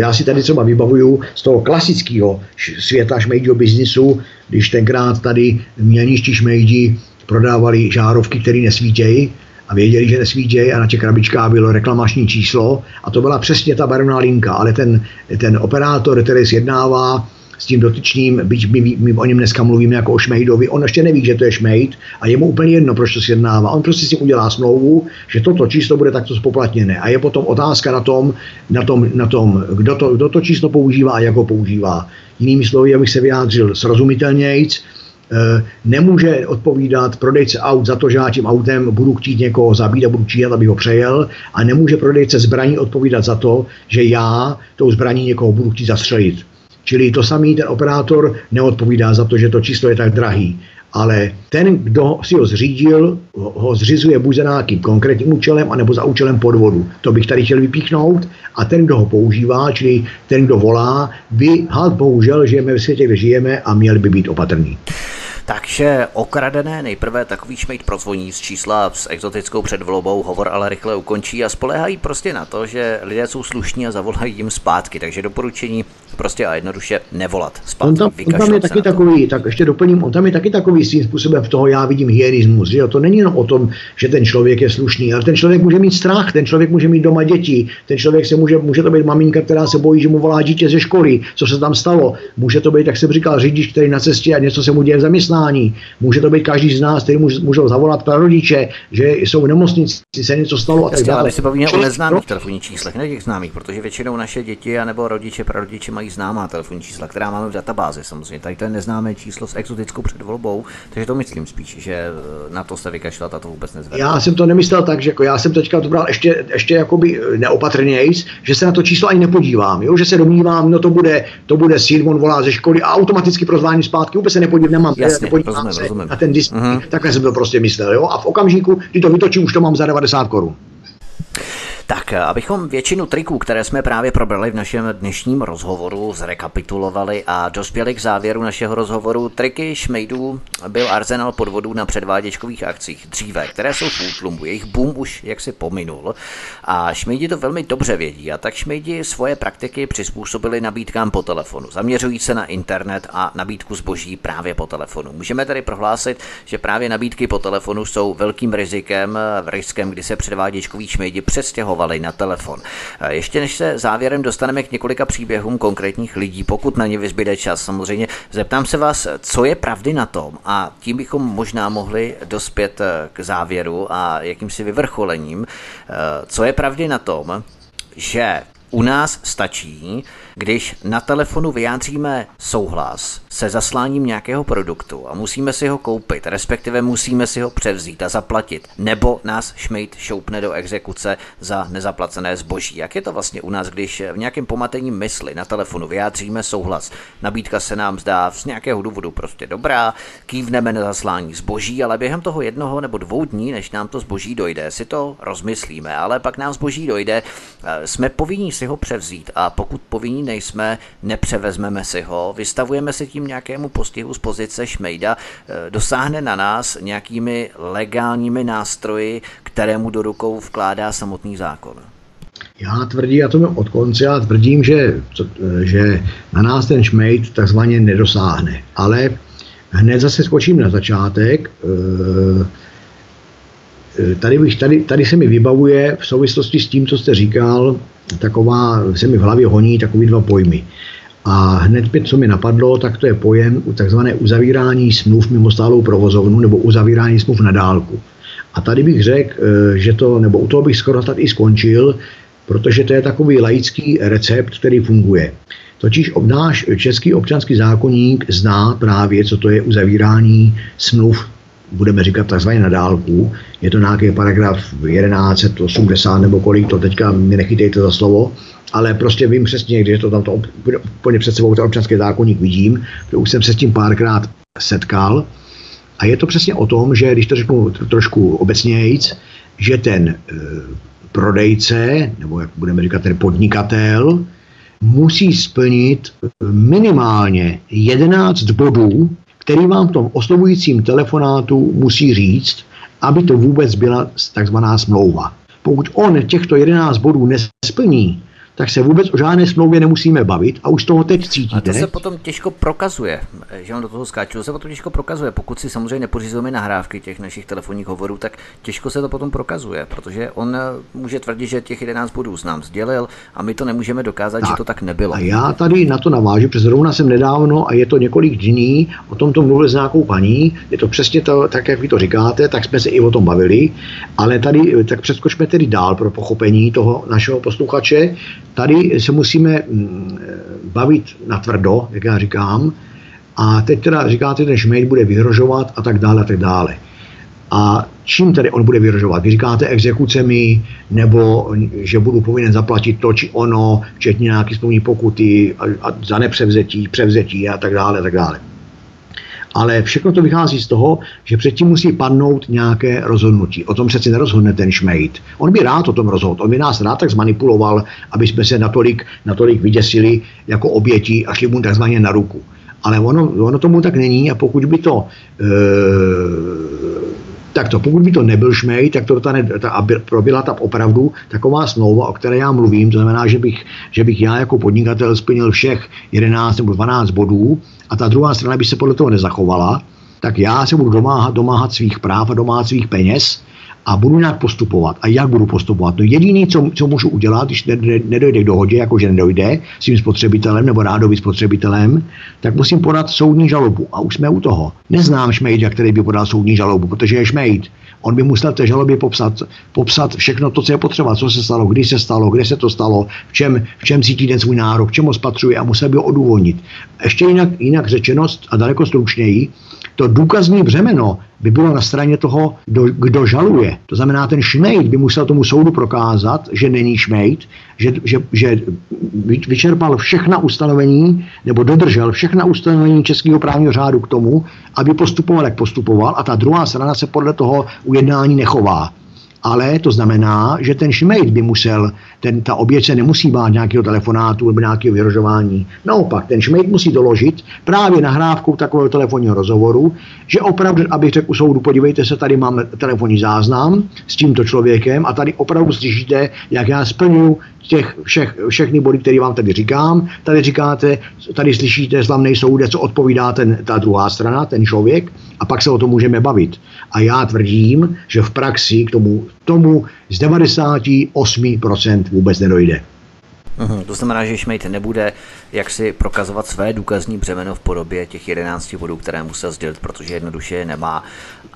já si tady třeba vybavuju z toho klasického světa šmejdího biznisu, když tenkrát tady mělničtí šmejdi prodávali žárovky, které nesvítějí, a věděli, že nesvítějí a na těch krabičkách bylo reklamační číslo a to byla přesně ta barevná linka, ale ten, ten operátor, který sjednává s tím dotyčným, byť my, my o něm dneska mluvíme jako o šmejdovi, on ještě neví, že to je šmejd a je mu úplně jedno, proč to sjednává. On prostě si udělá smlouvu, že toto číslo bude takto spoplatněné. A je potom otázka na tom, na tom, na tom kdo, to, kdo to číslo používá a jak ho používá. jinými slovy, abych se vyjádřil srozumitelnějc, Eh, nemůže odpovídat prodejce aut za to, že já tím autem budu chtít někoho zabít a budu číhat, aby ho přejel a nemůže prodejce zbraní odpovídat za to, že já tou zbraní někoho budu chtít zastřelit. Čili to samý ten operátor neodpovídá za to, že to číslo je tak drahý. Ale ten, kdo si ho zřídil, ho zřizuje buď za nějakým konkrétním účelem, anebo za účelem podvodu. To bych tady chtěl vypíchnout. A ten, kdo ho používá, čili ten, kdo volá, by had bohužel žijeme v světě, kde žijeme a měl by být opatrný. Takže okradené nejprve takový šmejt prozvoní z čísla s exotickou předvolbou, hovor ale rychle ukončí a spolehají prostě na to, že lidé jsou slušní a zavolají jim zpátky. Takže doporučení prostě a jednoduše nevolat zpátky. On tam, on tam je taky takový, tak ještě doplním, on tam je taky takový svým způsobem v toho já vidím hyenismus. Že jo? To není jenom o tom, že ten člověk je slušný, ale ten člověk může mít strach, ten člověk může mít doma děti, ten člověk se může, může to být maminka, která se bojí, že mu volá dítě ze školy, co se tam stalo. Může to být, jak jsem říkal, řidič, který na cestě a něco se mu děje v zaměstnání. Může to být každý z nás, který můžou zavolat rodiče, že jsou v nemocnici, se něco stalo a tak dále. My se bavíme o neznámých telefonních číslech, ne těch známých, protože většinou naše děti nebo rodiče, prarodiče mají známá telefonní čísla, která máme v databázi samozřejmě. Tady to je neznámé číslo s exotickou předvolbou, takže to myslím spíš, že eh, na to se vykašlat a to vůbec nezvedne. Já jsem to nemyslel tak, že jako já jsem teďka to bral ještě, ještě jakoby neopatrnějc, že se na to číslo ani nepodívám, jo? že se domnívám, no to bude, to bude Simon volá ze školy a automaticky prozvání zpátky, vůbec se nepodívám, nemám, Jasně, nepodívám rozumím, rozumím. na ten disk. Uh-huh. Takhle jsem to prostě myslel, jo? A v okamžiku, kdy to vytočím, už to mám za 90 korun. Tak, abychom většinu triků, které jsme právě probrali v našem dnešním rozhovoru, zrekapitulovali a dospěli k závěru našeho rozhovoru, triky šmejdů byl arzenál podvodů na předváděčkových akcích dříve, které jsou v útlumu. Jejich boom už jaksi pominul a šmejdi to velmi dobře vědí a tak šmejdi svoje praktiky přizpůsobili nabídkám po telefonu. Zaměřují se na internet a nabídku zboží právě po telefonu. Můžeme tedy prohlásit, že právě nabídky po telefonu jsou velkým rizikem, riskem, kdy se předváděčkoví šmejdi přestěhovali zavolali na telefon. Ještě než se závěrem dostaneme k několika příběhům konkrétních lidí, pokud na ně vyzbyde čas, samozřejmě zeptám se vás, co je pravdy na tom a tím bychom možná mohli dospět eh, k závěru a jakýmsi vyvrcholením, eh, co je pravdy na tom, že u nás stačí, když na telefonu vyjádříme souhlas se zasláním nějakého produktu a musíme si ho koupit, respektive musíme si ho převzít a zaplatit, nebo nás šmejt šoupne do exekuce za nezaplacené zboží. Jak je to vlastně u nás, když v nějakém pomatení mysli na telefonu vyjádříme souhlas, nabídka se nám zdá z nějakého důvodu prostě dobrá, kývneme na zaslání zboží, ale během toho jednoho nebo dvou dní, než nám to zboží dojde, si to rozmyslíme, ale pak nám zboží dojde, eh, jsme povinní si ho převzít a pokud povinní nejsme, nepřevezmeme si ho, vystavujeme se tím nějakému postihu z pozice šmejda, eh, dosáhne na nás nějakými legálními nástroji, kterému do rukou vkládá samotný zákon. Já tvrdím, a to od konce, já tvrdím, že, že na nás ten šmejd takzvaně nedosáhne. Ale hned zase skočím na začátek. Eh, tady, bych, tady, tady se mi vybavuje v souvislosti s tím, co jste říkal, taková, se mi v hlavě honí takový dva pojmy. A hned co mi napadlo, tak to je pojem takzvané uzavírání smluv mimo stálou provozovnu nebo uzavírání smluv na dálku. A tady bych řekl, eh, že to, nebo u toho bych skoro snad i skončil, protože to je takový laický recept, který funguje. Totiž náš český občanský zákonník zná právě, co to je uzavírání smluv budeme říkat takzvaně na dálku. Je to nějaký paragraf 1180 nebo kolik, to teďka mi nechytejte za slovo, ale prostě vím přesně, když to tam to úplně před sebou ten občanský zákonník vidím, to už jsem se s tím párkrát setkal. A je to přesně o tom, že když to řeknu trošku obecnějíc, že ten e, prodejce, nebo jak budeme říkat, ten podnikatel, musí splnit minimálně 11 bodů, který vám v tom oslovujícím telefonátu musí říct, aby to vůbec byla takzvaná smlouva. Pokud on těchto 11 bodů nesplní, tak se vůbec o žádné smlouvě nemusíme bavit a už toho teď cítíte. A to se potom těžko prokazuje, že on do toho skáču, to se potom těžko prokazuje. Pokud si samozřejmě nepořizujeme nahrávky těch našich telefonních hovorů, tak těžko se to potom prokazuje, protože on může tvrdit, že těch 11 bodů s nám sdělil a my to nemůžeme dokázat, tak. že to tak nebylo. A já tady na to navážu, protože zrovna jsem nedávno a je to několik dní o tomto mluvil s nějakou paní, je to přesně to, tak, jak vy to říkáte, tak jsme se i o tom bavili, ale tady tak přeskočme tedy dál pro pochopení toho našeho posluchače tady se musíme mm, bavit na tvrdo, jak já říkám, a teď teda říkáte, že šmejd bude vyhrožovat a tak dále, a tak dále. A čím tedy on bude vyhrožovat? Vy říkáte exekucemi, nebo že budu povinen zaplatit to či ono, včetně nějaké smluvní pokuty a, a za nepřevzetí, převzetí a tak dále, a tak dále. Ale všechno to vychází z toho, že předtím musí padnout nějaké rozhodnutí. O tom přeci nerozhodne ten šmejd. On by rád o tom rozhodl. On by nás rád tak zmanipuloval, aby jsme se natolik, natolik vyděsili jako oběti a šli mu takzvaně na ruku. Ale ono, ono tomu tak není a pokud by to e, tak to, pokud by to nebyl šmej, tak to ta, ta, probila ta opravdu taková smlouva, o které já mluvím, to znamená, že bych, že bych já jako podnikatel splnil všech 11 nebo 12 bodů a ta druhá strana by se podle toho nezachovala, tak já se budu domáhat, domáhat svých práv a domáhat svých peněz a budu nějak postupovat. A jak budu postupovat? No jediný, co, co můžu udělat, když ne, ne, nedojde k dohodě, jakože nedojde s tím spotřebitelem nebo rádovým spotřebitelem, tak musím podat soudní žalobu. A už jsme u toho. Neznám šmejda, který by podal soudní žalobu, protože je šmejd. On by musel té žalobě popsat, popsat všechno to, co je potřeba, co se stalo, kdy se stalo, kde se to stalo, v čem, v čem cítí ten svůj nárok, v čem ho spatřuje a musel by ho odůvodnit. Ještě jinak, jinak řečeno a daleko stručněji, to důkazní břemeno by bylo na straně toho, kdo, kdo žaluje. To znamená, ten šmejd by musel tomu soudu prokázat, že není šmejd, že, že, že vyčerpal všechna ustanovení nebo dodržel všechna ustanovení českého právního řádu k tomu, aby postupoval, jak postupoval a ta druhá strana se podle toho ujednání nechová ale to znamená, že ten šmejd by musel, ten, ta oběť se nemusí bát nějakého telefonátu nebo nějakého vyrožování. Naopak, ten šmejd musí doložit právě nahrávkou takového telefonního rozhovoru, že opravdu, abych řekl u soudu, podívejte se, tady máme telefonní záznam s tímto člověkem a tady opravdu slyšíte, jak já splňuji těch všech, všechny body, které vám tady říkám. Tady říkáte, tady slyšíte slavný soude, co odpovídá ten, ta druhá strana, ten člověk, a pak se o tom můžeme bavit. A já tvrdím, že v praxi k tomu, tomu z 98% vůbec nedojde. Uhum, to znamená, že Šmejt nebude jak si prokazovat své důkazní břemeno v podobě těch 11 bodů, které musel sdělit, protože jednoduše je nemá.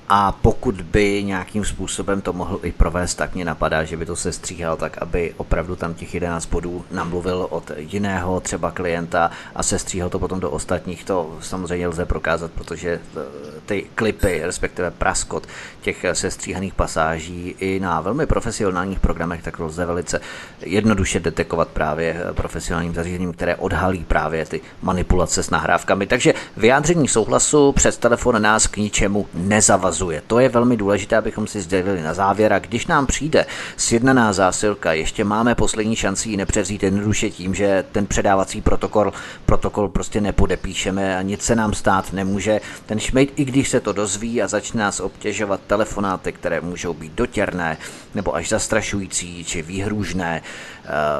A pokud by nějakým způsobem to mohl i provést, tak mě napadá, že by to se stříhal tak, aby opravdu tam těch 11 bodů namluvil od jiného třeba klienta a se stříhal to potom do ostatních. To samozřejmě lze prokázat, protože eh, ty klipy, respektive praskot těch sestříhaných pasáží i na velmi profesionálních programech, tak lze velice jednoduše detekovat právě profesionálním zařízením, které odhalí právě ty manipulace s nahrávkami. Takže vyjádření souhlasu přes telefon nás k ničemu nezavazuje. To je velmi důležité, abychom si sdělili na závěr. A když nám přijde sjednaná zásilka, ještě máme poslední šanci ji nepřevzít jednoduše tím, že ten předávací protokol, protokol prostě nepodepíšeme a nic se nám stát nemůže. Ten šmejd, i když se to dozví a začne nás obtěžovat telefonáty, které můžou být dotěrné nebo až zastrašující či výhružné,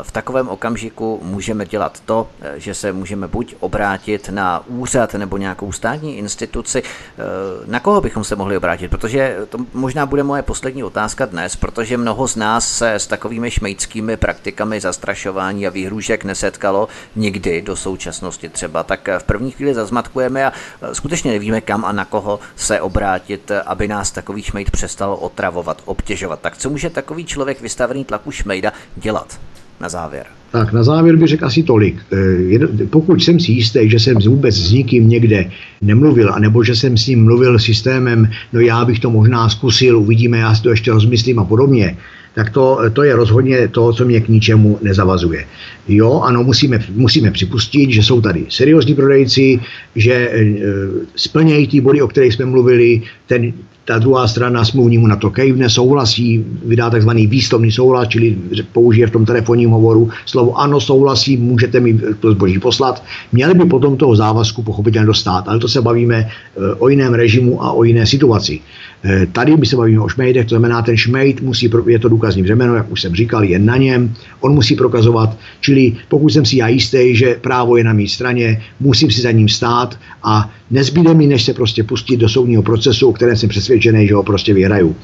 v takovém okamžiku můžeme dělat to, eh, že se můžeme buď obrátit na úřad nebo nějakou státní instituci. Eh, na koho bychom se mohli obrátit? Protože to možná bude moje poslední otázka dnes, protože mnoho z nás se s takovými šmejdskými praktikami zastrašování a výhružek nesetkalo nikdy do současnosti třeba. Tak v první chvíli zazmatkujeme a skutečně nevíme kam a na koho se obrátit, aby nás takový šmejd přestal otravovat, obtěžovat. Tak co může takový člověk vystavený tlaku šmejda dělat na závěr? Tak na závěr bych řekl asi tolik. Eh, pokud jsem si jistý, že jsem vůbec s nikým někde nemluvil, anebo že jsem s ním mluvil systémem, no já bych to možná zkusil, uvidíme, já si to ještě rozmyslím a podobně, tak to, to je rozhodně to, co mě k ničemu nezavazuje. Jo, ano, musíme, musíme připustit, že jsou tady seriózní prodejci, že e, splnějí ty body, o kterých jsme mluvili, ten, ta druhá strana smluvnímu na to kejvne, souhlasí, vydá takzvaný výslovný souhlas, čili použije v tom telefonním hovoru slovo ano, souhlasí, můžete mi to zboží poslat. Měli by potom toho závazku pochopitelně dostat, ale to se bavíme e, o jiném režimu a o jiné situaci. E, tady by se bavíme o šmejdech, to znamená, ten šmejd musí, je to důkazní břemeno, jak už jsem říkal, je na něm, on musí prokazovat, čili pokud jsem si já jistý, že právo je na mé straně, musím si za ním stát a nezbyde mi, než se prostě pustit do soudního procesu, o kterém jsem přesvědčený, že ho prostě vyhraju.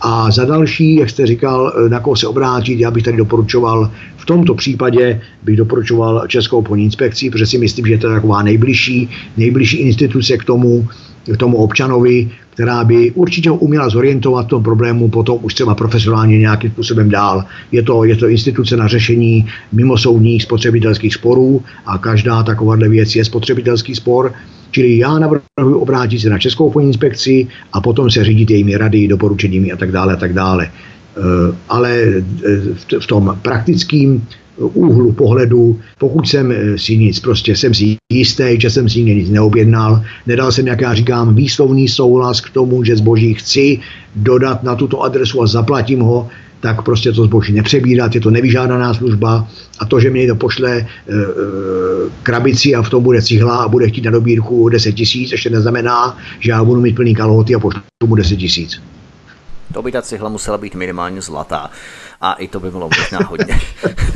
A za další, jak jste říkal, na koho se obrátit, já bych tady doporučoval, v tomto případě bych doporučoval Českou obchodní inspekci, protože si myslím, že je to taková nejbližší, nejbližší instituce k tomu, k tomu občanovi, která by určitě uměla zorientovat tom problému potom už třeba profesionálně nějakým způsobem dál. Je to, je to instituce na řešení mimosoudních spotřebitelských sporů a každá takováhle věc je spotřebitelský spor. Čili já navrhuji obrátit se na Českou obchodní inspekci a potom se řídit jejími rady, doporučeními a tak dále a tak dále. Eh, ale eh, v tom praktickém úhlu pohledu, pokud jsem si nic, prostě jsem si jistý, že jsem si nic neobjednal, nedal jsem, jak já říkám, výslovný souhlas k tomu, že zboží chci dodat na tuto adresu a zaplatím ho, tak prostě to zboží nepřebírat, je to nevyžádaná služba a to, že mě někdo pošle e, krabici a v tom bude cihla a bude chtít na dobírku 10 tisíc, ještě neznamená, že já budu mít plný kalhoty a pošlu mu 10 tisíc. To by ta cihla musela být minimálně zlatá a i to by bylo možná hodně.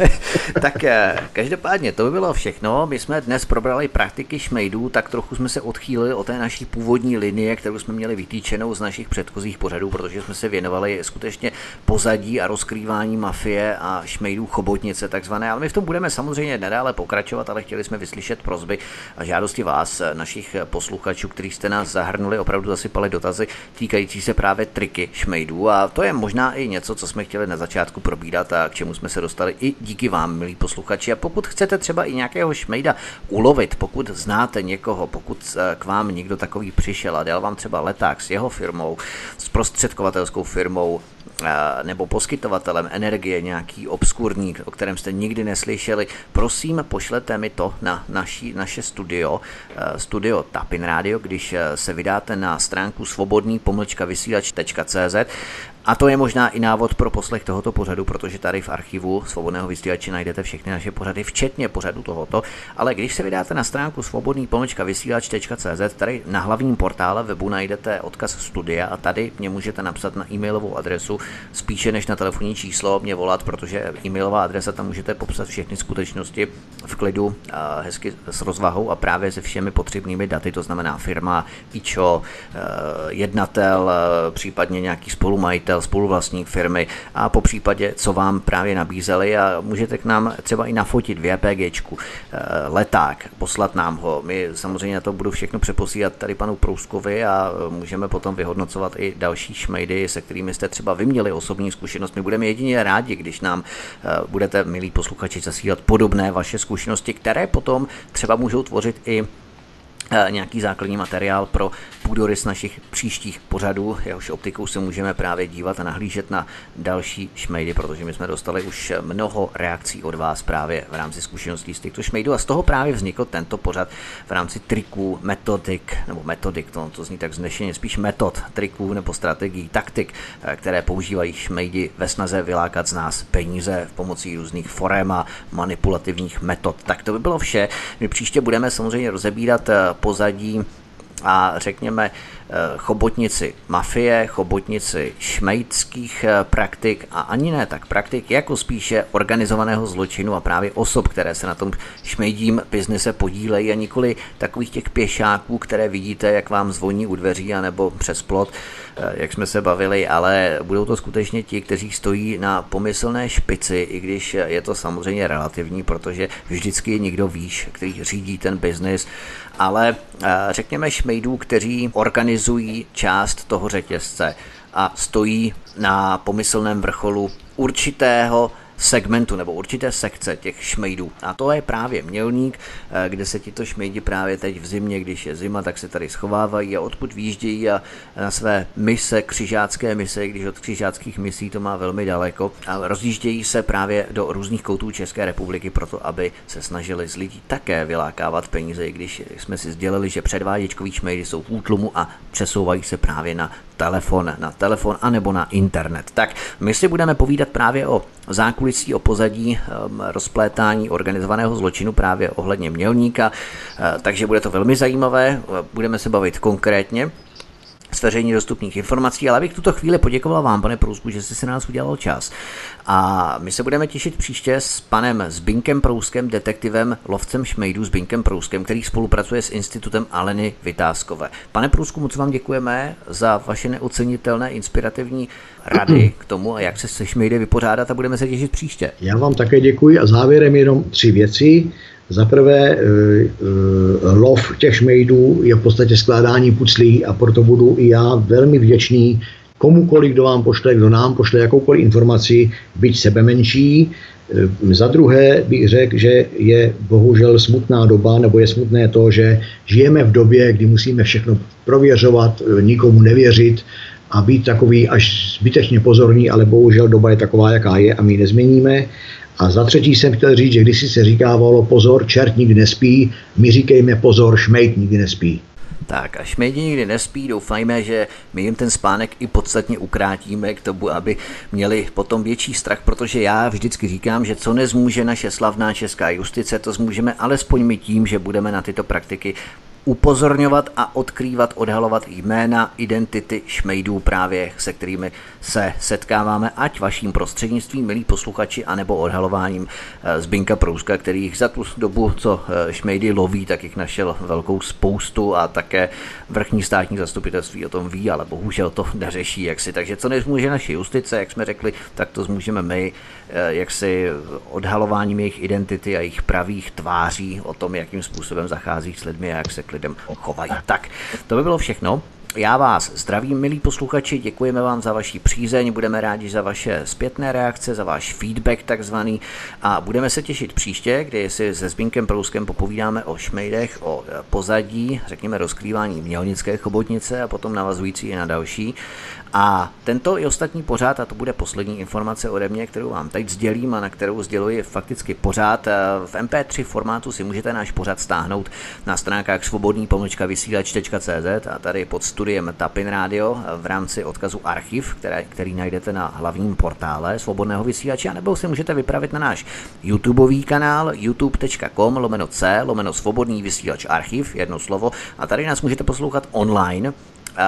tak eh, každopádně to by bylo všechno. My jsme dnes probrali praktiky šmejdů, tak trochu jsme se odchýlili o té naší původní linie, kterou jsme měli vytýčenou z našich předchozích pořadů, protože jsme se věnovali skutečně pozadí a rozkrývání mafie a šmejdů chobotnice takzvané. Ale my v tom budeme samozřejmě nadále pokračovat, ale chtěli jsme vyslyšet prozby a žádosti vás, našich posluchačů, kteří jste nás zahrnuli, opravdu zasypali dotazy týkající se právě triky šmejdů. A to je možná i něco, co jsme chtěli na začátku začátku probídat a k čemu jsme se dostali i díky vám, milí posluchači. A pokud chcete třeba i nějakého šmejda ulovit, pokud znáte někoho, pokud eh, k vám někdo takový přišel a dal vám třeba leták s jeho firmou, s prostředkovatelskou firmou, eh, nebo poskytovatelem energie, nějaký obskurní, o kterém jste nikdy neslyšeli, prosím, pošlete mi to na naší, naše studio, eh, studio Tapin Radio, když se vydáte na stránku svobodný pomlčka vysílač.cz a to je možná i návod pro poslech tohoto pořadu, protože tady v archivu Svobodného vysílače najdete všechny naše pořady, včetně pořadu tohoto. Ale když se vydáte na stránku svobodný vysílač.cz, tady na hlavním portále webu najdete odkaz studia a tady mě můžete napsat na e-mailovou adresu spíše než na telefonní číslo mě volat, protože e-mailová adresa tam můžete popsat všechny skutečnosti v klidu, hezky s rozvahou a právě se všemi potřebnými daty, to znamená firma, IČO, eh, jednatel, eh, případně nějaký spolumajitel, majitel, spoluvlastník firmy a po případě, co vám právě nabízeli a můžete k nám třeba i nafotit v JPGčku eh, leták, poslat nám ho. My samozřejmě to budu všechno přeposílat tady panu Prouskovi a eh, můžeme potom vyhodnocovat i další šmejdy, se kterými jste třeba vy měli osobní zkušenost. My budeme jedině rádi, když nám eh, budete, milí posluchači, zasílat podobné vaše zkušenosti, které potom třeba můžou tvořit i nějaký základní materiál pro půdorys našich příštích pořadů, jehož optikou se můžeme právě dívat a nahlížet na další šmejdy, protože my jsme dostali už mnoho reakcí od vás právě v rámci zkušeností z těchto šmejdů a z toho právě vznikl tento pořad v rámci triků, metodik, nebo metodik, to, to zní tak znešeně, spíš metod, triků nebo strategií, taktik, eh, které používají šmejdi ve snaze vylákat z nás peníze v pomocí různých forem a manipulativních metod. Tak to by bylo vše. My příště budeme samozřejmě rozebírat eh, pozadí a řekněme chobotnici mafie, chobotnici šmejdských eh, praktik a ani ne tak praktik, jako spíše organizovaného zločinu a právě osob, které se na tom šmejdím biznise podílejí a nikoli takových těch pěšáků, které vidíte, jak vám zvoní u dveří anebo přes plot, eh, jak jsme se bavili, ale budou to skutečně ti, kteří stojí na pomyslné špici, i když je to samozřejmě relativní, protože vždycky někdo výš, který řídí ten biznis. Ale eh, řekněme šmejdů, kteří organizují část toho řetězce a stojí na pomyslném vrcholu určitého segmentu nebo určité sekce těch šmejdů. A to je právě mělník, eh, kde se tito šmejdi právě teď v zimě, když je zima, tak se tady schovávají a odkud výjíždějí a na své mise, křižácké mise, když od křižáckých misí to má velmi daleko, a rozjíždějí se právě do různých koutů České republiky proto, aby se snažili z lidí také vylákávat peníze, i když jsme si sdělili, že předváděčkoví šmejdi jsou v útlumu a přesouvají se právě na telefon, na telefon anebo na internet. Tak my si budeme povídat právě o zákulisí, o pozadí rozplétání organizovaného zločinu právě ohledně Mělníka, uh, takže bude to velmi zajímavé, budeme se bavit konkrétně z veřejně dostupných informací, ale abych tuto chvíli poděkoval vám, pane Prousku, že jste si nás udělal čas. A my se budeme těšit příště s panem Zbinkem Prouskem, detektivem, lovcem šmejdů Zbinkem Prouskem, který spolupracuje s institutem Aleny Vytázkové. Pane Prousku, moc vám děkujeme za vaše neocenitelné inspirativní rady k tomu, jak se se šmejdy vypořádat a budeme se těšit příště. Já vám také děkuji a závěrem jenom tři věci. Za prvé, eh, eh, lov těch šmejdů je v podstatě skládání puclí a proto budu i já velmi vděčný komukoliv, kdo vám pošle, kdo nám pošle jakoukoliv informaci, byť sebe menší. Eh, za druhé bych řekl, že je bohužel smutná doba, nebo je smutné to, že žijeme v době, kdy musíme všechno prověřovat, nikomu nevěřit a být takový až zbytečně pozorný, ale bohužel doba je taková, jaká je a my ji nezměníme. A za třetí jsem chtěl říct, že když se říkávalo pozor, čert nikdy nespí, my říkejme pozor, šmejt nikdy nespí. Tak a šmejdi nikdy nespí, doufajme, že my jim ten spánek i podstatně ukrátíme k tomu, aby měli potom větší strach, protože já vždycky říkám, že co nezmůže naše slavná česká justice, to zmůžeme alespoň my tím, že budeme na tyto praktiky upozorňovat a odkrývat, odhalovat jména, identity šmejdů právě, se kterými se setkáváme, ať vaším prostřednictvím, milí posluchači, anebo odhalováním eh, Zbinka Prouska, který za tu dobu, co eh, šmejdy loví, tak jich našel velkou spoustu a také vrchní státní zastupitelství o tom ví, ale bohužel to neřeší jaksi. Takže co nezmůže naše justice, jak jsme řekli, tak to zmůžeme my, eh, jaksi odhalováním jejich identity a jejich pravých tváří o tom, jakým způsobem zachází s lidmi a jak se lidem chovají. Tak, to by bylo všechno. Já vás zdravím, milí posluchači, děkujeme vám za vaši přízeň, budeme rádi za vaše zpětné reakce, za váš feedback takzvaný a budeme se těšit příště, kdy si se Zbínkem Prouskem popovídáme o šmejdech, o pozadí, řekněme rozkrývání mělnické chobotnice a potom navazující i na další. A tento i ostatní pořád, a to bude poslední informace ode mě, kterou vám teď sdělím a na kterou sděluji fakticky pořád, eh, v MP3 formátu si můžete náš pořád stáhnout na stránkách svobodný pomlčka vysílač.cz a tady pod studiem Tapin Radio v rámci odkazu archiv, které, který najdete na hlavním portále svobodného vysílače, nebo si můžete vypravit na náš YouTubeový kanál youtube.com lomeno c lomeno svobodný vysílač archiv, jedno slovo, a tady nás můžete poslouchat online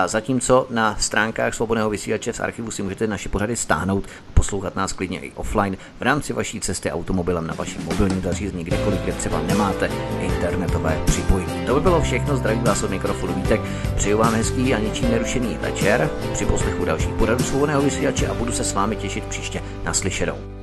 zatímco na stránkách svobodného vysílače z archivu si můžete naše pořady stáhnout, poslouchat nás klidně i offline v rámci vaší cesty automobilem na vašem mobilním zařízení, kdekoliv, kde třeba nemáte internetové připojení. To by bylo všechno, zdraví vás od mikrofonu Vítek, přeju vám hezký a ničím nerušený večer při poslechu dalších pořadů svobodného vysílače a budu se s vámi těšit příště naslyšenou.